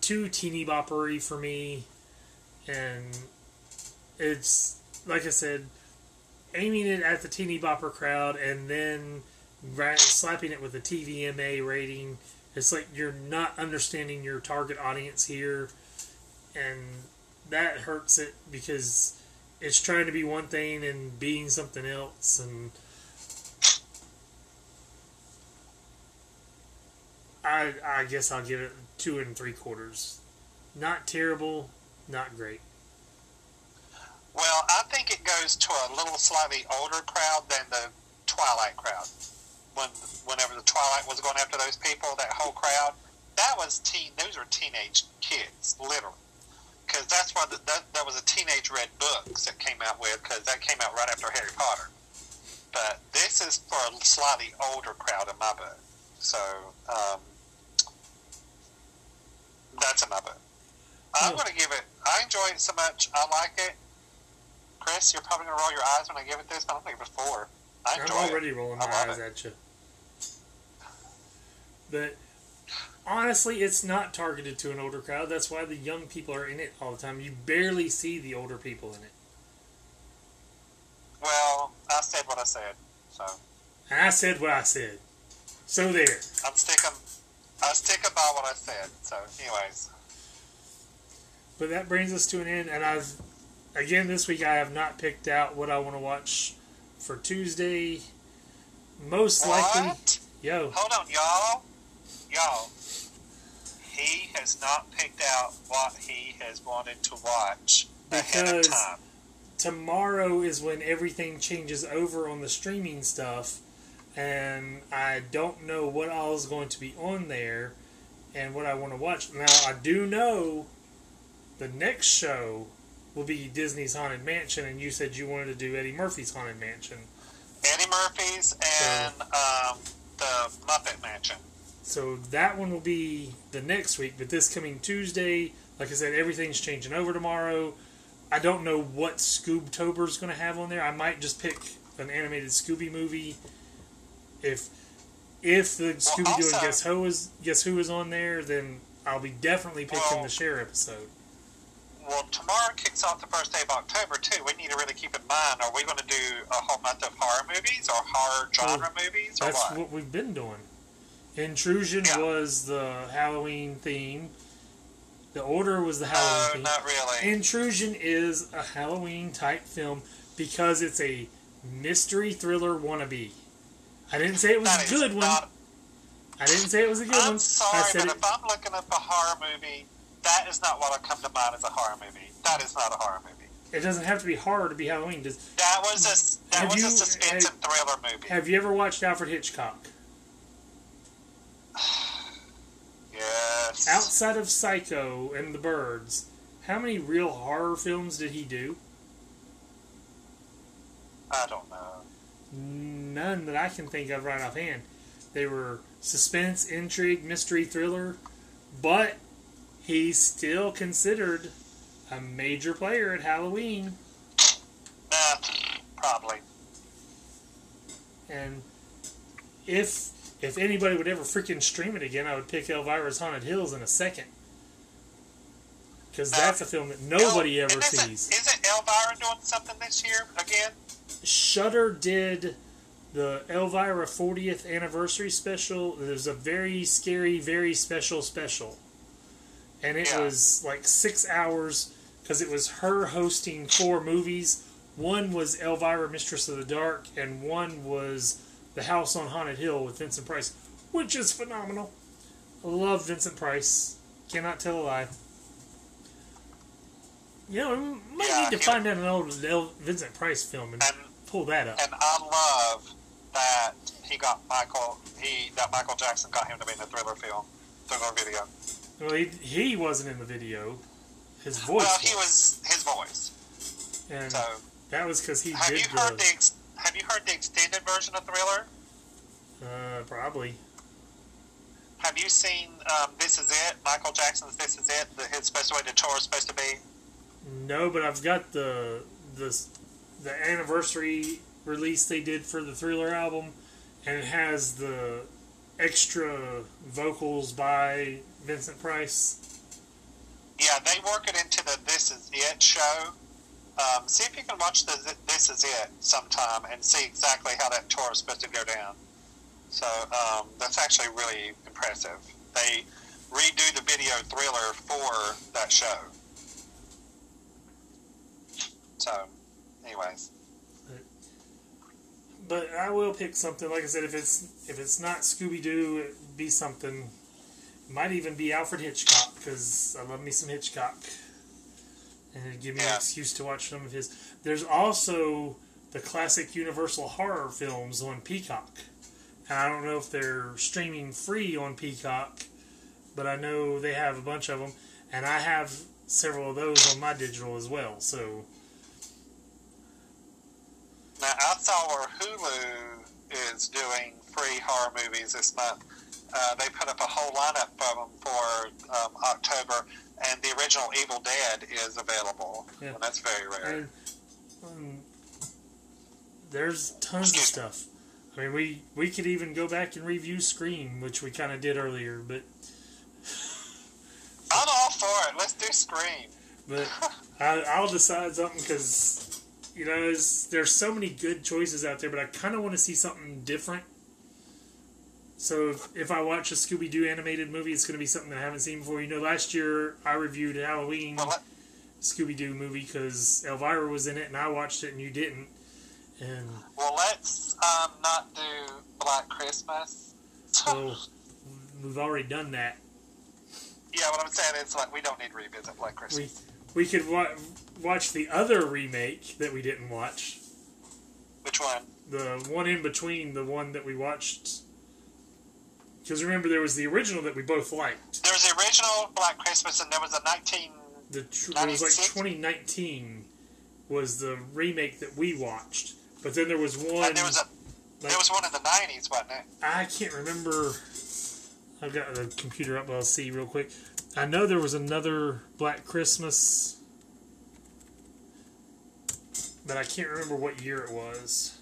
too teeny boppery for me, and it's like I said, aiming it at the teeny bopper crowd and then ra- slapping it with a TVMA rating. It's like you're not understanding your target audience here, and that hurts it because it's trying to be one thing and being something else and I I guess I'll give it two and three quarters. Not terrible, not great. Well, I think it goes to a little slightly older crowd than the Twilight crowd. when whenever the Twilight was going after those people, that whole crowd, that was teen. Those were teenage kids, literally. Because that's why the, that that was a teenage read books that came out with because that came out right after Harry Potter. But this is for a slightly older crowd in my book. So um, that's another. I'm going to give it. I enjoy it so much. I like it. Chris, you're probably going to roll your eyes when I give it this, but I'm going to give it four. I I'm already it. rolling my eyes it. at you. But honestly, it's not targeted to an older crowd. That's why the young people are in it all the time. You barely see the older people in it. Well, I said what I said, so And I said what I said. So there. I'm sticking. I stick about what I said. So, anyways, But that brings us to an end, and I've again this week I have not picked out what I want to watch for Tuesday. Most likely, yo, Hold on, y'all. Y'all. He has not picked out what he has wanted to watch Because- tomorrow is when everything changes over on the streaming stuff, and I don't know what all is going to be on there and what I want to watch. Now, I do know the next show will be Disney's Haunted Mansion, and you said you wanted to do Eddie Murphy's Haunted Mansion. Eddie Murphy's and um, the Muppet Mansion. So that one will be the next week, but this coming Tuesday, like I said, everything's changing over tomorrow. I don't know what Scoobtober's going to have on there. I might just pick an animated Scooby movie. If if the Scooby Doo and Guess Who is Guess Who is on there, then I'll be definitely picking Well- the Cher episode. Well, tomorrow kicks off the first day of October too. We need to really keep in mind: Are we going to do a whole month of horror movies or horror genre movies, or That's what? what we've been doing. Intrusion Yeah. was the Halloween theme. The Order was the no, Halloween oh, theme. not really. Intrusion is a Halloween type film because it's a mystery thriller wannabe. I didn't say it was That a good one. not- I didn't say it was a good I'm one. sorry, I said but it, if I'm looking up a horror movie, that is not what I come to mind as a horror movie. That is not a horror movie. it doesn't have to be horror to be Halloween. Does, That was a that was you- a suspense have- and thriller movie. have you ever watched Alfred Hitchcock? yes. Outside of Psycho and The Birds, how many real horror films did he do? I don't know. Mm, None that I can think of right offhand. They were suspense, intrigue, mystery, thriller, but he's still considered a major player at Halloween. Nah, probably. And if if anybody would ever freaking stream it again, I would pick Elvira's Haunted Hills in a second. Because that's a film that uh, nobody El- ever sees. Isn't Elvira doing something this year again? Shudder did the Elvira 40th anniversary special. It was a very scary, very special special. And it Yeah. was like six hours because it was her hosting four movies. One was Elvira, Mistress of the Dark, and one was The House on Haunted Hill with Vincent Price, which is phenomenal. I love Vincent Price. Cannot tell a lie. You know, we might Yeah, need to find out an old El- Vincent Price film and And pull that up. and I love that he got Michael. He that Michael Jackson got him to be in the thriller film, thriller video. Well, he, he wasn't in the video. His voice well, he was. his voice. And So that was because he have did you heard the. the ex- have you heard the extended version of Thriller? Uh, probably. Have you seen um, This Is It? Michael Jackson's This Is It. The, his supposed way the tour is supposed to be. No, but I've got the the the anniversary release they did for the Thriller album, and it has the extra vocals by Vincent Price. Yeah, they work it into the This Is It show. Um, see if you can watch the This Is It sometime and see exactly how that tour is supposed to go down. So um, that's actually really impressive. They redo the video thriller for that show. So, anyways, But I will pick something. Like I said, if it's if it's not Scooby Doo, it'd be something. It might even be Alfred Hitchcock because I love me some Hitchcock, and it'd give me an excuse to watch some of his. There's also the classic Universal horror films on Peacock, and I don't know if they're streaming free on Peacock, but I know they have a bunch of them, and I have several of those on my digital as well. So Now, I saw where Hulu is doing free horror movies this month. Uh, they put up a whole lineup of them for um, October, and the original Evil Dead is available. Yeah. And that's very rare. and um, there's tons of stuff. I mean, we we could even go back and review Scream, which we kind of did earlier, but I'm all for it. Let's do Scream. but I, I'll decide something because you know there's, there's so many good choices out there, but I kind of want to see something different. So if, if I watch a Scooby Doo animated movie, it's going to be something I haven't seen before. You know, last year I reviewed a Halloween Well, Scooby Doo movie because Elvira was in it and I watched it and you didn't. And well, let's um, not do Black Christmas. so we've already done that. yeah, what I'm saying is like we don't need to revisit Black Christmas. We we could wa- watch the other remake that we didn't watch. Which one? The one in between the one that we watched. Because remember, there was the original that we both liked. There was the original Black Christmas, and there was a 19. The tr- it was like 2019 was the remake that we watched. But then there was one. And there was a like, there was one in the 90s, wasn't it? I can't remember. I've got the computer up, but I'll see real quick. I know there was another Black Christmas, but I can't remember what year it was.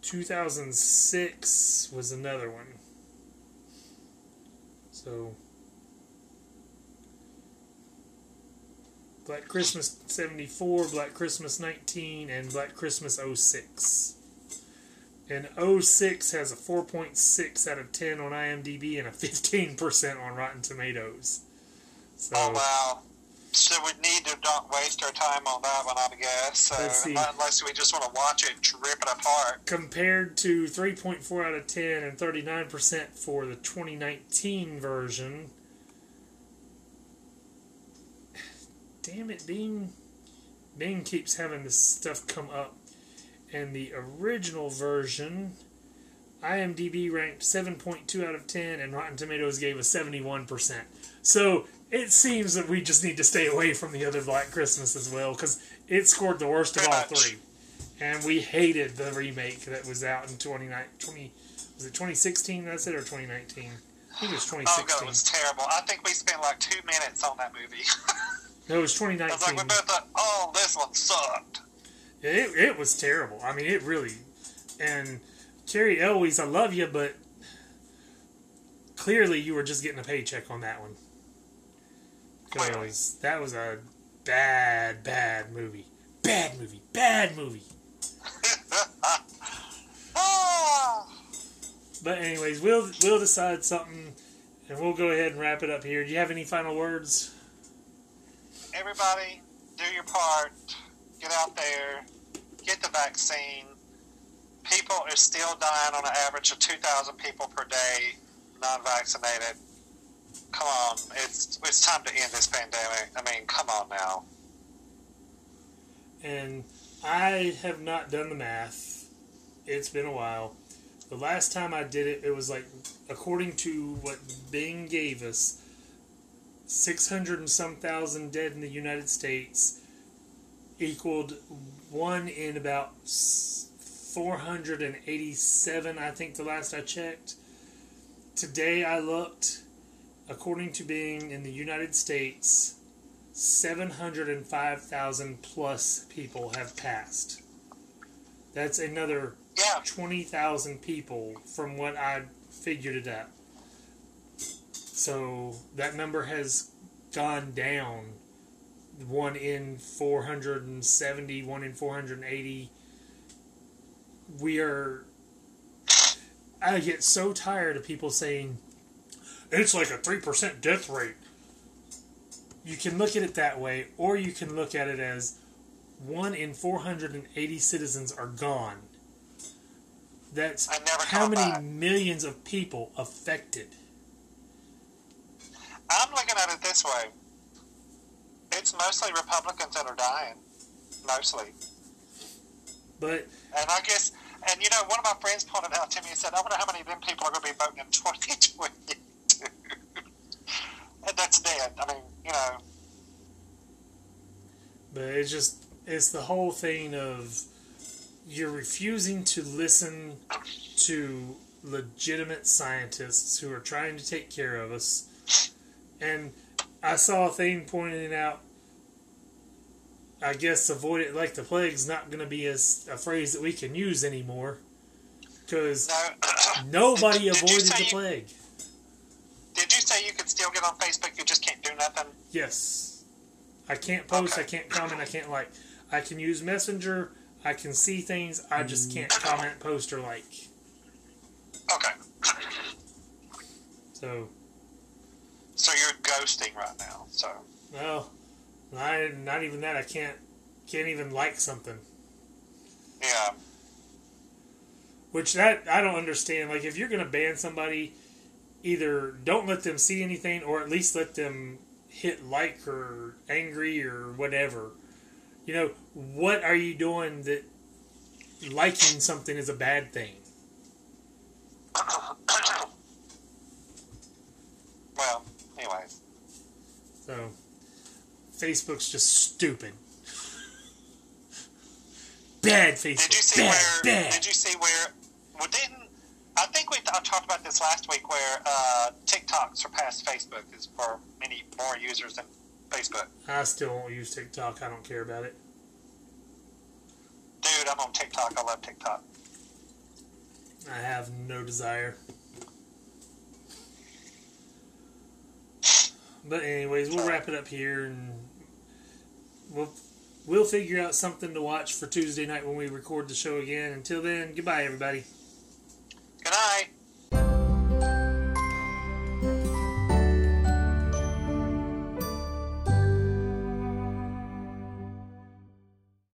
2006 was another one. So. Black Christmas 74, Black Christmas 19, and Black Christmas 06. And 06 has a 4.6 out of 10 on IMDb and a 15% on Rotten Tomatoes. So, Oh wow. So we need to not waste our time on that one, I guess. So Let's see. unless we just want to watch it and rip it apart. compared to 3.4 out of 10 and 39% for the 2019 version. Damn it, Bing. Bing keeps having this stuff come up. And the original version, IMDb ranked 7.2 out of 10, and Rotten Tomatoes gave a 71%. So it seems that we just need to stay away from the other Black Christmas as well, because it scored the worst of all three. And we hated the remake that was out in 29 20 was it 2016 that's it or 2019? I think it was Oh 2016. god, it was terrible. I think we spent like two minutes on that movie. no, it was 2019. I was like, we both thought, oh, this one sucked. It, it was terrible. I mean, it really. And Cary Elwes, I love you, but clearly you were just getting a paycheck on that one. Because that was a bad, bad movie. Bad movie. Bad movie. Ah! But anyways, we'll we'll decide something, and we'll go ahead and wrap it up here. Do you have any final words? Everybody, do your part. Get out there. Get the vaccine. People are still dying on an average of 2,000 people per day non-vaccinated. Come on, it's it's time to end this pandemic. I mean, come on now. And I have not done the math. It's been a while. The last time I did it, it was like, according to what Bing gave us, 600 and some thousand dead in the United States equaled one in about 487, I think, the last I checked. Today I looked, according to being in the United States, 705,000 plus people have passed. That's another Yeah, 20,000 people from what I figured it out. So that number has gone down. One in 470, one in 480. We are. I get so tired of people saying it's like a 3% death rate. You can look at it that way, or you can look at it as one in 480 citizens are gone. That's how many that. millions of people affected. I'm looking at it this way. It's mostly Republicans that are dying, mostly. But And I guess And you know, one of my friends pointed out to me and said, "I wonder how many of them people are going to be voting in 2022." and that's dead. I mean, you know. But it's just it's the whole thing of you're refusing to listen to legitimate scientists who are trying to take care of us. And I saw a thing pointing out I guess avoid it like the plague's not going to be as a phrase that we can use anymore because No. nobody Did- did avoided the you- plague. Did you say you could still get on Facebook? You just can't do nothing. Yes. I can't post, Okay. I can't comment, I can't like. I can use Messenger, I can see things, I just mm. can't comment, post, or like. Okay. So, So you're ghosting right now. So well, not, not even that. I can't can't even like something. yeah. Which that I don't understand. Like if you're gonna ban somebody, either don't let them see anything, or at least let them hit like or angry or whatever. You know what are you doing that liking something is a bad thing? well, anyway. So Facebook's just stupid. Bad Facebook. Did you see bad, where? bad. Did you see where? Well, didn't I think we I talked about this last week where uh, TikTok surpassed Facebook is for many more users than Facebook. I still won't use TikTok. I don't care about it. Dude, I'm on TikTok. I love TikTok. I have no desire. But anyways, we'll wrap it up here, and we'll we'll figure out something to watch for Tuesday night when we record the show again. Until then, goodbye, everybody. Good night.